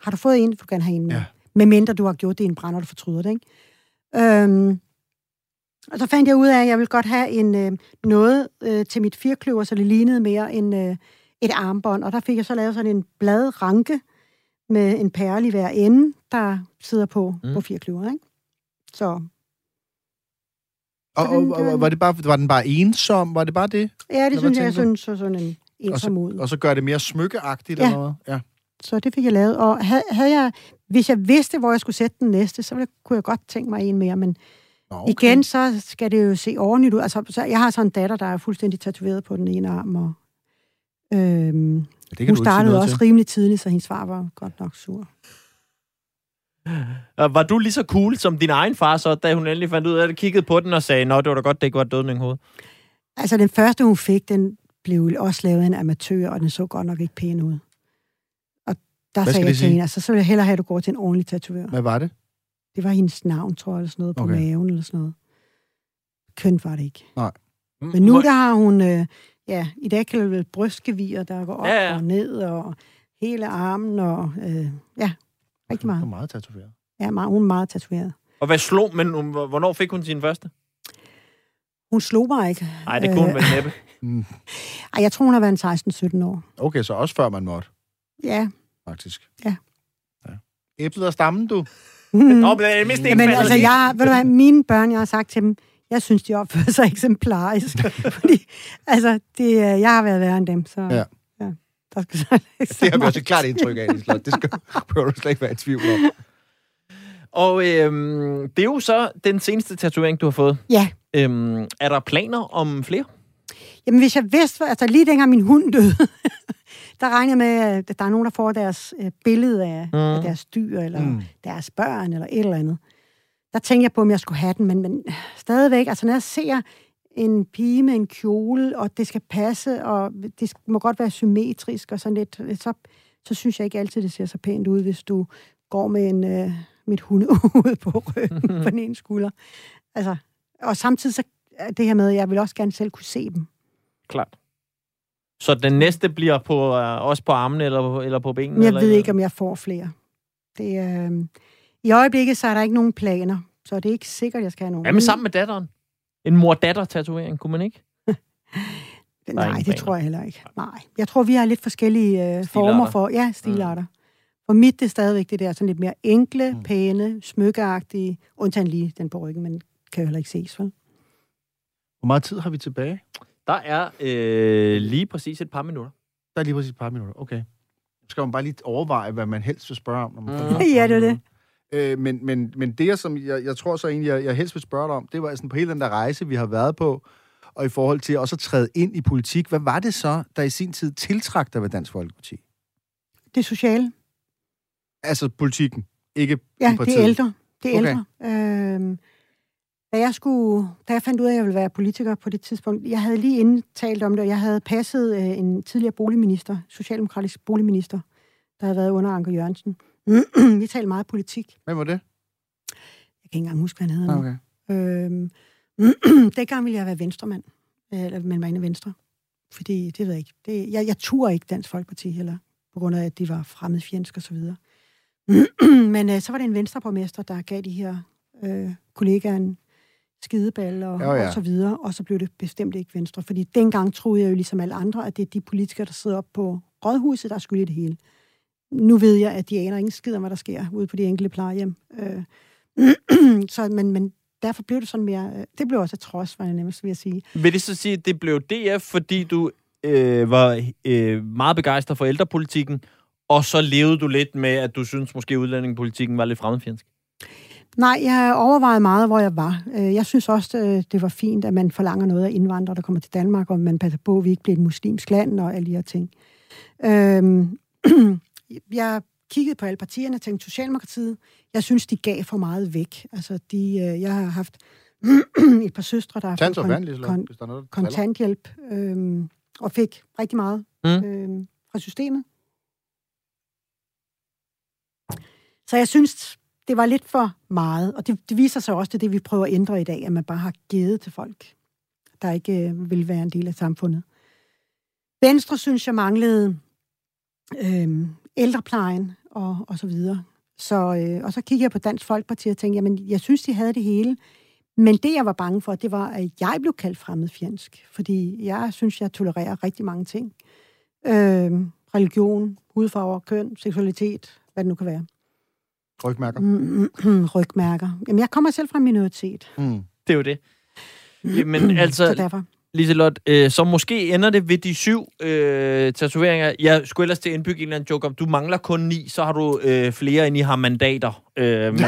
Har du fået en, du kan have en med. Ja. Ja. Med mindre du har gjort det i en brænd, og du fortryder det, ikke? Øhm, og så fandt jeg ud af, at jeg ville godt have en, øh, noget øh, til mit firkløver, så det lignede mere en, øh, et armbånd. Og der fik jeg så lavet sådan en bladranke med en perle i hver ende, der sidder på, Mm. på firkløveret, ikke? Så Og, den- og, og, var, det bare, var den bare ensom? Var det bare det? Ja, det synes jeg, jeg synes så sådan en Og så, ensom ud. og så gør det mere smykkeagtigt Ja. eller noget? Ja. Så det fik jeg lavet. Og havde, havde jeg, hvis jeg vidste, hvor jeg skulle sætte den næste, så ville, kunne jeg godt tænke mig en mere. Men Nå, okay. igen, så skal det jo se ordentligt ud. Altså, så jeg har sådan en datter, der er fuldstændig tatoveret på den ene arm. Og, øhm, Det kan hun startede også til. rimelig tidligt, så hendes far var godt nok sur. Og Var du lige så cool som din egen far, så da hun endelig fandt ud af det, kiggede på den og sagde, nå, det var da godt, det ikke var dødning hoved. Altså, den første, hun fik, den blev også lavet af en amatør, og den så godt nok ikke pæn ud. Der skal sagde det jeg til hende, altså, så vil jeg hellere have, at du går til en ordentlig tatovør. Hvad var det? Det var hendes navn, tror jeg, eller sådan noget, på Okay. maven eller sådan noget. Kønt var det ikke. Nej. Men nu der har hun, øh, ja, i dag kalder det brystgevir, der går op Ja, ja, og ned, og hele armen, og øh, ja, rigtig Det var meget. meget tatoveret. Ja, meget, hun er meget tatoveret. Og hvad slog, men hun- hvornår fik hun sin første? Hun slog mig ikke. Nej, det kunne hun Øh. vel næppe. Mm. [LAUGHS] Ej, jeg tror, hun har været en 16-17 år. Okay, så også før man måtte, Ja. Faktisk. Ja. ja. Æblet og stammen, du. Nå, men er det mindste Jamen, altså, jeg, ved du hvad, mine børn, jeg har sagt til dem, jeg synes, de opfører sig [LAUGHS] eksemplarisk. [LAUGHS] Fordi, altså, det, øh, jeg har været værre end dem, så Ja. ja der skal så Det har vi også et klart indtryk af, Liselotte. Det skal [LAUGHS] behøver du slet ikke være i tvivl om. Og øhm, det er jo så den seneste tatovering, du har fået. Ja. Øhm, er der planer om flere? Jamen, hvis jeg vidste, altså lige dengang min hund døde, [LAUGHS] der regner jeg med, at der er nogen, der får deres øh, billede af, Mm. af deres dyr, eller Mm. deres børn, eller et eller andet. Der tænker jeg på, om jeg skulle have den, men, men stadigvæk, altså når jeg ser en pige med en kjole, og det skal passe, og det må godt være symmetrisk og sådan lidt, så, så synes jeg ikke altid, det ser så pænt ud, hvis du går med en, øh, mit hundeud [LAUGHS] på ryggen på den [LAUGHS] ene skulder. Altså, og samtidig så det her med, at jeg vil også gerne selv kunne se dem. Klart. Så den næste bliver på, øh, også på armene eller, eller på benene? Jeg eller ved ikke, om jeg får flere. Det, øh, I øjeblikket så er der ikke nogen planer, så det er ikke sikkert, at jeg skal have nogen. Med sammen med datteren? En mor-datter-tatovering, kunne man ikke? [LAUGHS] Nej, det planer. tror jeg heller ikke. Nej. Jeg tror, vi har lidt forskellige øh, former for... Ja, stilarter. For mit det er stadigvæk det der sådan lidt mere enkle, Mm. pæne, smykkeagtige, undtagen lige den på ryggen, men kan jo heller ikke ses, vel? Hvor meget tid har vi tilbage? Der er øh, lige præcis et par minutter. Der er lige præcis et par minutter. Okay. Så skal man bare lige overveje, hvad man helst vil spørge om. Når man Mm. [LAUGHS] Ja, det er minutter. Øh, men, men, men det, jeg, som jeg, jeg tror så egentlig, jeg, jeg helst vil spørge dig om, det var sådan på hele den der rejse, vi har været på, og i forhold til også at træde ind i politik. Hvad var det så, der i sin tid tiltrak dig ved Dansk Folkeparti? Det sociale. Altså politikken, ikke Ja, partiet. det er ældre. Det er Okay. ældre. Øhm, da jeg skulle, da jeg fandt ud af, at jeg ville være politiker på det tidspunkt, jeg havde lige inden talt om det, og jeg havde passet øh, en tidligere boligminister, socialdemokratisk boligminister, der havde været under Anker Jørgensen. [CLEARS THROAT] Vi talte meget politik. Hvem var det? Jeg kan ikke engang huske, hvad han hedder nu. Okay. Øhm, [CLEARS THROAT] dengang ville jeg være venstremand, øh, eller melde mig ind i Venstre. Fordi, det ved jeg ikke, det, jeg, jeg turde ikke Dansk Folkeparti heller, på grund af, at de var fremmedfjendske og så videre. [CLEARS THROAT] Men øh, så var det en venstreborgmester, der gav de her øh, kollegaer en skideball og, Jo, ja. og så videre, og så blev det bestemt ikke Venstre. Fordi dengang troede jeg jo ligesom alle andre, at det er de politikere, der sidder op på rådhuset, der er skyld i det hele. Nu ved jeg, at de aner ingen skid om, hvad der sker ude på de enkelte plejehjem. Øh, [CLEARS THROAT] så, men, men derfor blev det sådan mere... øh, Det blev også et trods, var jeg nemmest ved at sige. Vil det så sige, at det blev DF, fordi du øh, var øh, meget begejstret for ældrepolitikken, og så levede du lidt med, at du synes måske, udlændingepolitikken var lidt fremmedfjendsk? Nej, jeg overvejede meget, hvor jeg var. Øh, jeg synes også, øh, det var fint, at man forlanger noget af indvandrere, der kommer til Danmark, og man passer på, at vi ikke bliver et muslimsk land og alle de her ting. Øhm, [CLEARS THROAT] jeg kiggede på alle partierne og tænkte, Socialdemokratiet, jeg synes, de gav for meget væk. Altså, de, jeg har haft [CLEARS THROAT] et par søstre, der har fået kon- kon- hvis der er noget, kontanthjælp, øhm, og fik rigtig meget mm. øhm, fra systemet. Så jeg synes, det var lidt for meget, og det, det viser sig også, det det, vi prøver at ændre i dag, at man bare har givet til folk, der ikke øh, vil være en del af samfundet. Venstre synes jeg manglede øh, ældreplejen og, og så videre. Så, øh, og så kiggede jeg på Dansk Folkeparti og tænkte, jamen, jeg synes, de havde det hele. Men det, jeg var bange for, det var, at jeg blev kaldt fremmedfjendsk. Fordi jeg synes, jeg tolererer rigtig mange ting. Øh, religion, hudfarver, køn, seksualitet, hvad det nu kan være. Rygmærker? Mm, mm, rygmærker. Jamen, jeg kommer selv fra en minoritet. Mm. Det er jo det. Men [CLEARS THROAT] altså, så derfor. Liselot, øh, så måske ender det ved de syv øh, tatoveringer. Jeg skulle ellers til at indbygge en eller anden joke om, du mangler kun ni, så har du øh, flere, end I har mandater. Øh, men... [LAUGHS]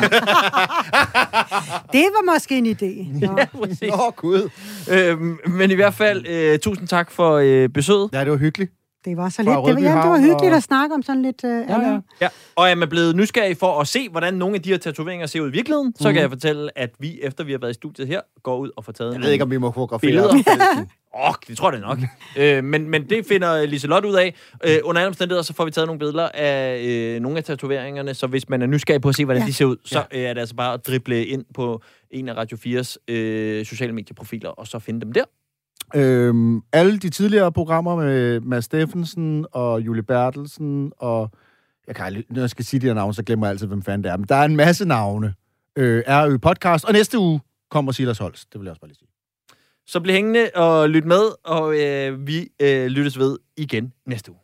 det var måske en idé. Nå, [LAUGHS] ja, Nå gud. Øh, men i hvert fald, øh, tusind tak for øh, besøget. Ja, det var hyggeligt. Det var så lidt. Det var, ja, det var hyggeligt og... at snakke om sådan lidt... Uh, ja, ja. ja, og er man blevet nysgerrig for at se, hvordan nogle af de her tatoveringer ser ud i virkeligheden, mm. så kan mhm. jeg fortælle, at vi, efter vi har været i studiet her, går ud og får taget Jeg ved ikke, om vi må fotografere. Billeder. [LAUGHS] Åh, oh, det tror jeg nok. øh, men, men det finder Liselot ud af. Øh, under alle omstændigheder, så får vi taget nogle billeder af øh, nogle af tatoveringerne, så hvis man er nysgerrig på at se, hvordan ja. de ser ud, så ja. øh, er det altså bare at drible ind på en af Radio 4's øh, sociale medieprofiler, og så finde dem der. Øhm, alle de tidligere programmer med Mads Steffensen og Julie Bertelsen og... Jeg kan aldrig, når jeg skal sige de her navne, så glemmer jeg altid, hvem fanden det er. Men der er en masse navne. Øh, RØ Podcast. Og næste uge kommer Silas Holst. Det vil jeg også bare lige sige. Så bliv hængende og lyt med, og øh, vi øh, lyttes ved igen næste uge.